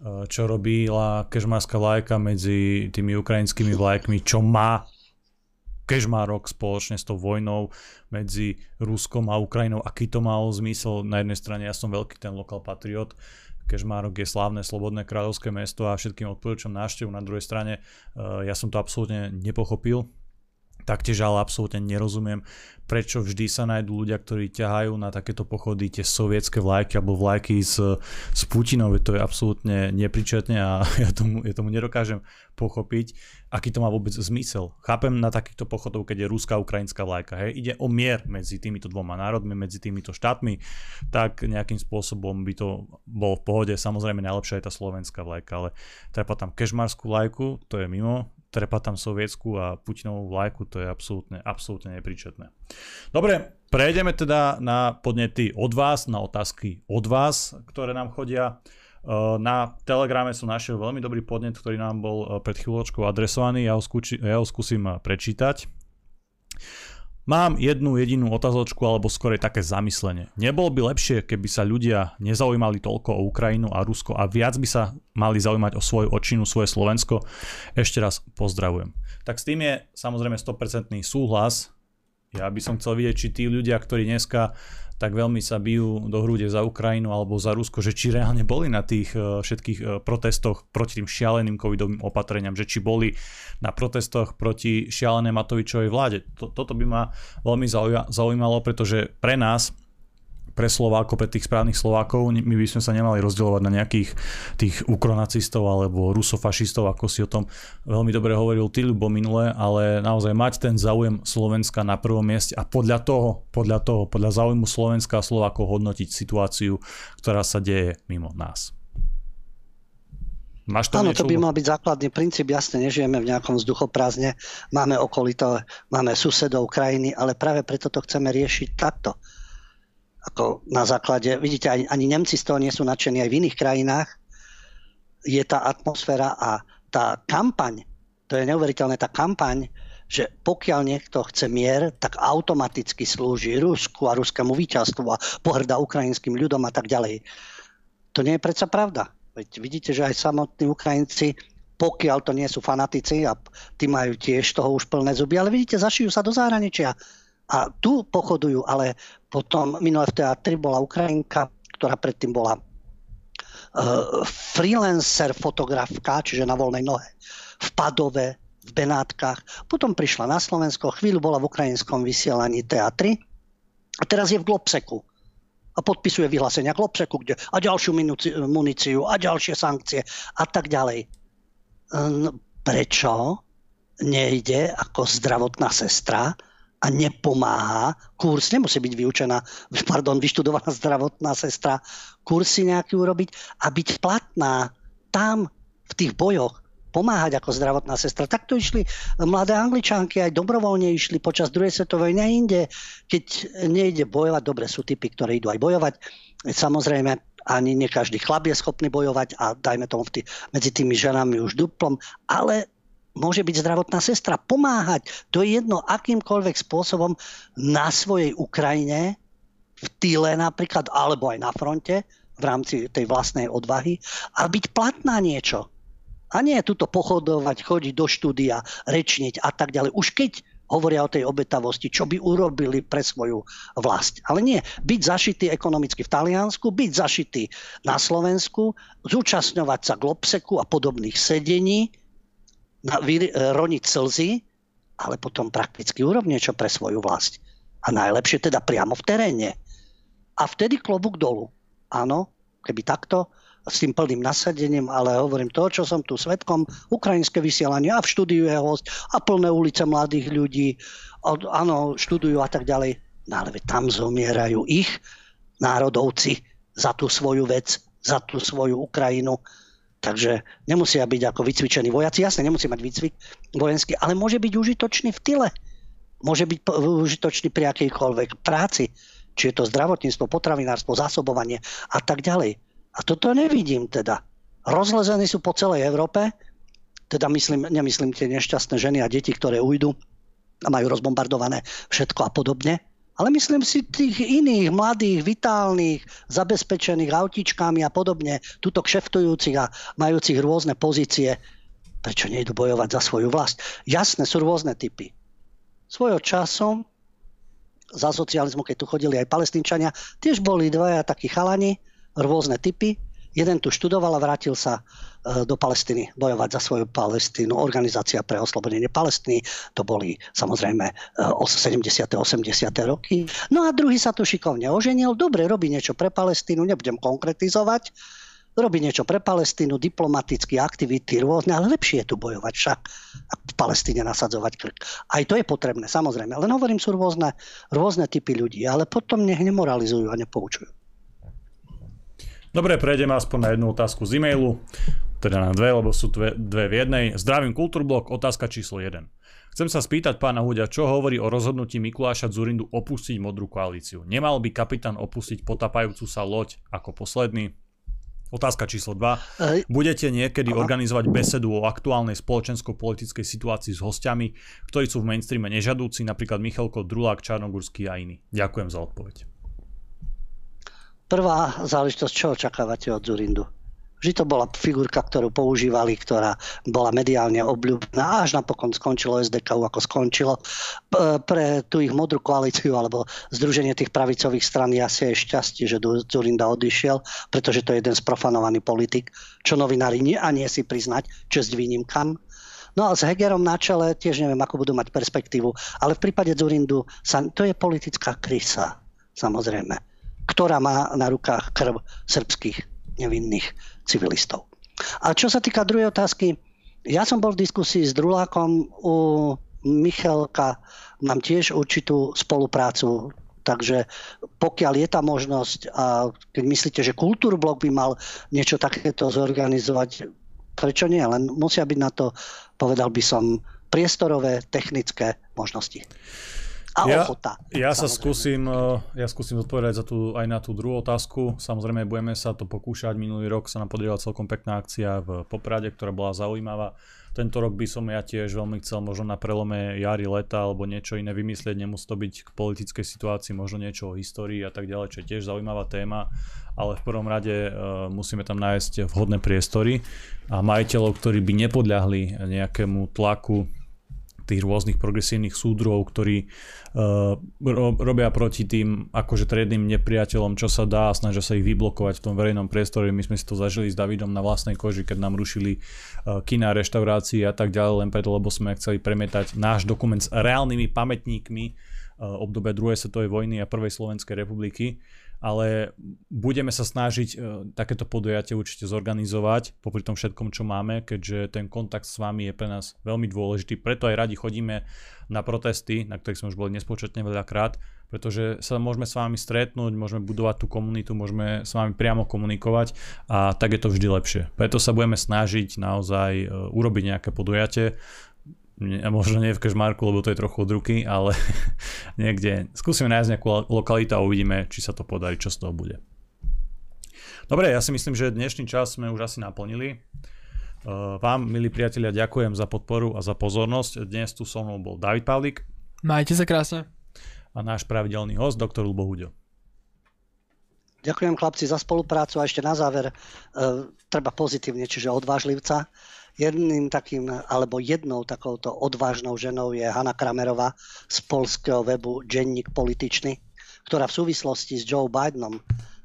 čo robila kežmarská vlajka medzi tými ukrajinskými vlajkmi, čo má kežmarok spoločne s tou vojnou medzi Ruskom a Ukrajinou, aký to mal zmysel. Na jednej strane ja som veľký ten lokal patriot, Kežmárok je slávne slobodné kráľovské mesto a všetkým odporúčam návštevu. Na druhej strane eh, ja som to absolútne nepochopil, Taktiež ale absolútne nerozumiem, prečo vždy sa nájdú ľudia, ktorí ťahajú na takéto pochody tie sovietské vlajky alebo vlajky z, z Putinov. To je absolútne nepričetne a ja tomu, ja tomu nedokážem pochopiť, aký to má vôbec zmysel. Chápem na takýchto pochodov, keď je ruská ukrajinská vlajka. Hej. Ide o mier medzi týmito dvoma národmi, medzi týmito štátmi, tak nejakým spôsobom by to bolo v pohode. Samozrejme najlepšia je tá slovenská vlajka, ale treba tam kežmarskú vlajku, to je mimo, trepa tam sovietsku a Putinovú vlajku, to je absolútne, absolútne nepríčetné. Dobre, prejdeme teda na podnety od vás, na otázky od vás, ktoré nám chodia. E, na Telegrame som našiel veľmi dobrý podnet, ktorý nám bol e, pred chvíľočkou adresovaný, ja ho, skúči, ja ho skúsim e, prečítať. Mám jednu jedinú otázočku alebo skôr také zamyslenie. Nebolo by lepšie, keby sa ľudia nezaujímali toľko o Ukrajinu a Rusko a viac by sa mali zaujímať o svoju očinu, svoje Slovensko? Ešte raz pozdravujem. Tak s tým je samozrejme 100% súhlas. Ja by som chcel vidieť, či tí ľudia, ktorí dneska tak veľmi sa bijú do hrude za Ukrajinu alebo za Rusko, že či reálne boli na tých e, všetkých e, protestoch proti tým šialeným covidovým opatreniam, že či boli na protestoch proti šialenej Matovičovej vláde. Toto by ma veľmi zaujímalo, pretože pre nás pre Slovákov, pre tých správnych Slovákov, my by sme sa nemali rozdielovať na nejakých tých ukronacistov alebo rusofašistov, ako si o tom veľmi dobre hovoril ty, Ľubo, minule, ale naozaj mať ten záujem Slovenska na prvom mieste a podľa toho, podľa toho, podľa záujmu Slovenska a Slovákov hodnotiť situáciu, ktorá sa deje mimo nás. Máš to Áno, to by mal byť základný princíp. Jasne, nežijeme v nejakom vzduchoprázdne, máme okolito, máme susedov krajiny, ale práve preto to chceme riešiť takto ako na základe, vidíte, ani, ani Nemci z toho nie sú nadšení aj v iných krajinách. Je tá atmosféra a tá kampaň, to je neuveriteľné, tá kampaň, že pokiaľ niekto chce mier, tak automaticky slúži Rusku a ruskému víťazstvu a pohrda ukrajinským ľudom a tak ďalej. To nie je predsa pravda. Veď vidíte, že aj samotní Ukrajinci, pokiaľ to nie sú fanatici a tí majú tiež toho už plné zuby, ale vidíte, zašijú sa do zahraničia a tu pochodujú, ale potom minulé v teatri bola Ukrajinka, ktorá predtým bola uh, freelancer fotografka, čiže na voľnej nohe, v Padove, v Benátkach. Potom prišla na Slovensko, chvíľu bola v ukrajinskom vysielaní teatri a teraz je v Globseku a podpisuje vyhlásenia Globseku, kde a ďalšiu muníciu a ďalšie sankcie a tak ďalej. Prečo? nejde ako zdravotná sestra a nepomáha, kurz nemusí byť vyučená, pardon, vyštudovaná zdravotná sestra, kursy nejaký urobiť a byť platná tam v tých bojoch, pomáhať ako zdravotná sestra. Takto išli mladé angličanky, aj dobrovoľne išli počas druhej svetovej vojny a inde. Keď nejde bojovať, dobre sú typy, ktoré idú aj bojovať. Samozrejme, ani nie každý chlap je schopný bojovať a dajme tomu medzi tými ženami už duplom, ale môže byť zdravotná sestra, pomáhať. To je jedno akýmkoľvek spôsobom na svojej Ukrajine, v týle napríklad, alebo aj na fronte, v rámci tej vlastnej odvahy a byť platná niečo. A nie tuto pochodovať, chodiť do štúdia, rečniť a tak ďalej. Už keď hovoria o tej obetavosti, čo by urobili pre svoju vlast. Ale nie, byť zašitý ekonomicky v Taliansku, byť zašitý na Slovensku, zúčastňovať sa globseku a podobných sedení, roniť slzy, ale potom prakticky urob niečo pre svoju vlast. A najlepšie teda priamo v teréne. A vtedy klobúk dolu. Áno, keby takto, s tým plným nasadením, ale hovorím to, čo som tu svetkom, ukrajinské vysielanie a v štúdiu je host a plné ulice mladých ľudí, áno, študujú a tak ďalej. No ale tam zomierajú ich národovci za tú svoju vec, za tú svoju Ukrajinu. Takže nemusia byť ako vycvičení vojaci. Jasne, nemusí mať výcvik vojenský, ale môže byť užitočný v tyle. Môže byť užitočný pri akejkoľvek práci. Či je to zdravotníctvo, potravinárstvo, zásobovanie a tak ďalej. A toto nevidím teda. Rozlezení sú po celej Európe, teda myslím, nemyslím tie nešťastné ženy a deti, ktoré ujdu a majú rozbombardované všetko a podobne, ale myslím si tých iných mladých, vitálnych, zabezpečených autičkami a podobne, tuto kšeftujúcich a majúcich rôzne pozície, prečo nejdu bojovať za svoju vlast. Jasné, sú rôzne typy. Svojho času za socializmu, keď tu chodili aj palestínčania, tiež boli dvaja takí chalani, rôzne typy. Jeden tu študoval a vrátil sa do Palestiny bojovať za svoju Palestínu. Organizácia pre oslobodenie Palestiny, to boli samozrejme 70. E, 80. roky. No a druhý sa tu šikovne oženil. Dobre, robí niečo pre Palestínu, nebudem konkretizovať. Robí niečo pre Palestínu, diplomatické aktivity rôzne, ale lepšie je tu bojovať však a v Palestíne nasadzovať krk. Aj to je potrebné, samozrejme. Len hovorím, sú rôzne, rôzne typy ľudí, ale potom nech nemoralizujú a nepoučujú. Dobre, prejdeme aspoň na jednu otázku z e-mailu, teda na dve, lebo sú dve, dve v jednej. Zdravím Kultúrblok, otázka číslo 1. Chcem sa spýtať pána Huďa, čo hovorí o rozhodnutí Mikuláša Zurindu opustiť modrú koalíciu. Nemal by kapitán opustiť potapajúcu sa loď ako posledný? Otázka číslo 2. Budete niekedy organizovať besedu o aktuálnej spoločensko-politickej situácii s hostiami, ktorí sú v mainstreame nežadúci, napríklad Michalko Drulák, Čarnogurský a iní? Ďakujem za odpoveď. Prvá záležitosť, čo očakávate od Zurindu? Vždy to bola figurka, ktorú používali, ktorá bola mediálne obľúbená. Až napokon skončilo SDK, ako skončilo. Pre tú ich modrú koalíciu alebo združenie tých pravicových stran je asi aj šťastie, že Zurinda odišiel, pretože to je jeden sprofanovaný politik, čo novinári nie a nie si priznať, čest výnimkám. No a s Hegerom na čele tiež neviem, ako budú mať perspektívu, ale v prípade Zurindu sa, to je politická krysa, samozrejme ktorá má na rukách krv srbských nevinných civilistov. A čo sa týka druhej otázky, ja som bol v diskusii s Drulákom u Michalka, mám tiež určitú spoluprácu, takže pokiaľ je tá možnosť a keď myslíte, že Kultúrblok by mal niečo takéto zorganizovať, prečo nie? Len musia byť na to, povedal by som, priestorové, technické možnosti a ja, ochota. Ja sa skúsim, eh, ja skúsim odpovedať za tú, aj na tú druhú otázku. Samozrejme budeme sa to pokúšať. Minulý rok sa nám podarila celkom pekná akcia v Poprade, ktorá bola zaujímavá. Tento rok by som ja tiež veľmi chcel možno na prelome jary, leta alebo niečo iné vymyslieť. Nemusí to byť k politickej situácii, možno niečo o histórii a tak ďalej, čo je tiež zaujímavá téma. Ale v prvom rade uh, musíme tam nájsť vhodné priestory a majiteľov, ktorí by nepodľahli nejakému tlaku tých rôznych progresívnych súdrov, ktorí uh, ro- robia proti tým akože triednym nepriateľom, čo sa dá a snažia sa ich vyblokovať v tom verejnom priestore. My sme si to zažili s Davidom na vlastnej koži, keď nám rušili uh, kina, reštaurácie a tak ďalej, len preto, lebo sme chceli premietať náš dokument s reálnymi pamätníkmi uh, obdobia druhej svetovej vojny a prvej Slovenskej republiky ale budeme sa snažiť uh, takéto podujatie určite zorganizovať, popri tom všetkom, čo máme, keďže ten kontakt s vami je pre nás veľmi dôležitý, preto aj radi chodíme na protesty, na ktorých sme už boli nespočetne veľakrát, pretože sa môžeme s vami stretnúť, môžeme budovať tú komunitu, môžeme s vami priamo komunikovať a tak je to vždy lepšie. Preto sa budeme snažiť naozaj uh, urobiť nejaké podujatie, možno nie v Kežmarku, lebo to je trochu od ruky, ale niekde skúsime nájsť nejakú lokalitu a uvidíme, či sa to podarí, čo z toho bude. Dobre, ja si myslím, že dnešný čas sme už asi naplnili. Uh, vám, milí priatelia, ďakujem za podporu a za pozornosť. Dnes tu so mnou bol David Pavlik. Majte sa krásne. A náš pravidelný host, doktor Lubo Huďo. Ďakujem chlapci za spoluprácu a ešte na záver uh, treba pozitívne, čiže odvážlivca. Jedným takým, alebo jednou takouto odvážnou ženou je Hanna Kramerová z polského webu Denník političný, ktorá v súvislosti s Joe Bidenom,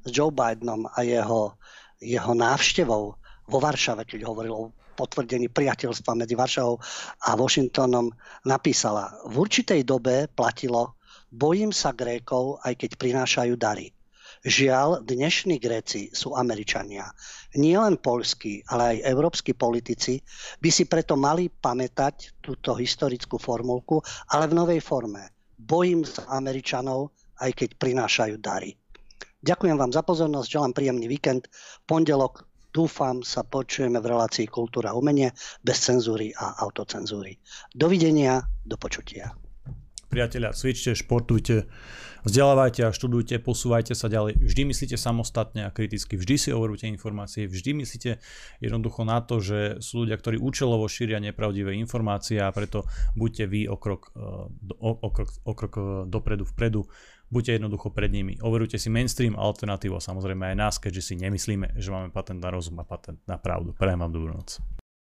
s Joe Bidenom a jeho, jeho návštevou vo Varšave, keď hovoril o potvrdení priateľstva medzi Varšavou a Washingtonom, napísala, v určitej dobe platilo, bojím sa Grékov, aj keď prinášajú dary. Žiaľ, dnešní Gréci sú Američania. Nie len polskí, ale aj európsky politici by si preto mali pamätať túto historickú formulku, ale v novej forme. Bojím sa Američanov, aj keď prinášajú dary. Ďakujem vám za pozornosť, želám príjemný víkend. Pondelok dúfam sa počujeme v relácii Kultúra a umenie bez cenzúry a autocenzúry. Dovidenia, do počutia. Priatelia, cvičte, športujte, Vzdelávajte a študujte, posúvajte sa ďalej. Vždy myslíte samostatne a kriticky, vždy si overujte informácie, vždy myslíte jednoducho na to, že sú ľudia, ktorí účelovo šíria nepravdivé informácie a preto buďte vy o krok, e, o, o krok, o krok e, dopredu, vpredu, buďte jednoducho pred nimi. Overujte si mainstream, alternatívu a samozrejme aj nás, keďže si nemyslíme, že máme patent na rozum a patent na pravdu. Prajem vám dobrú noc.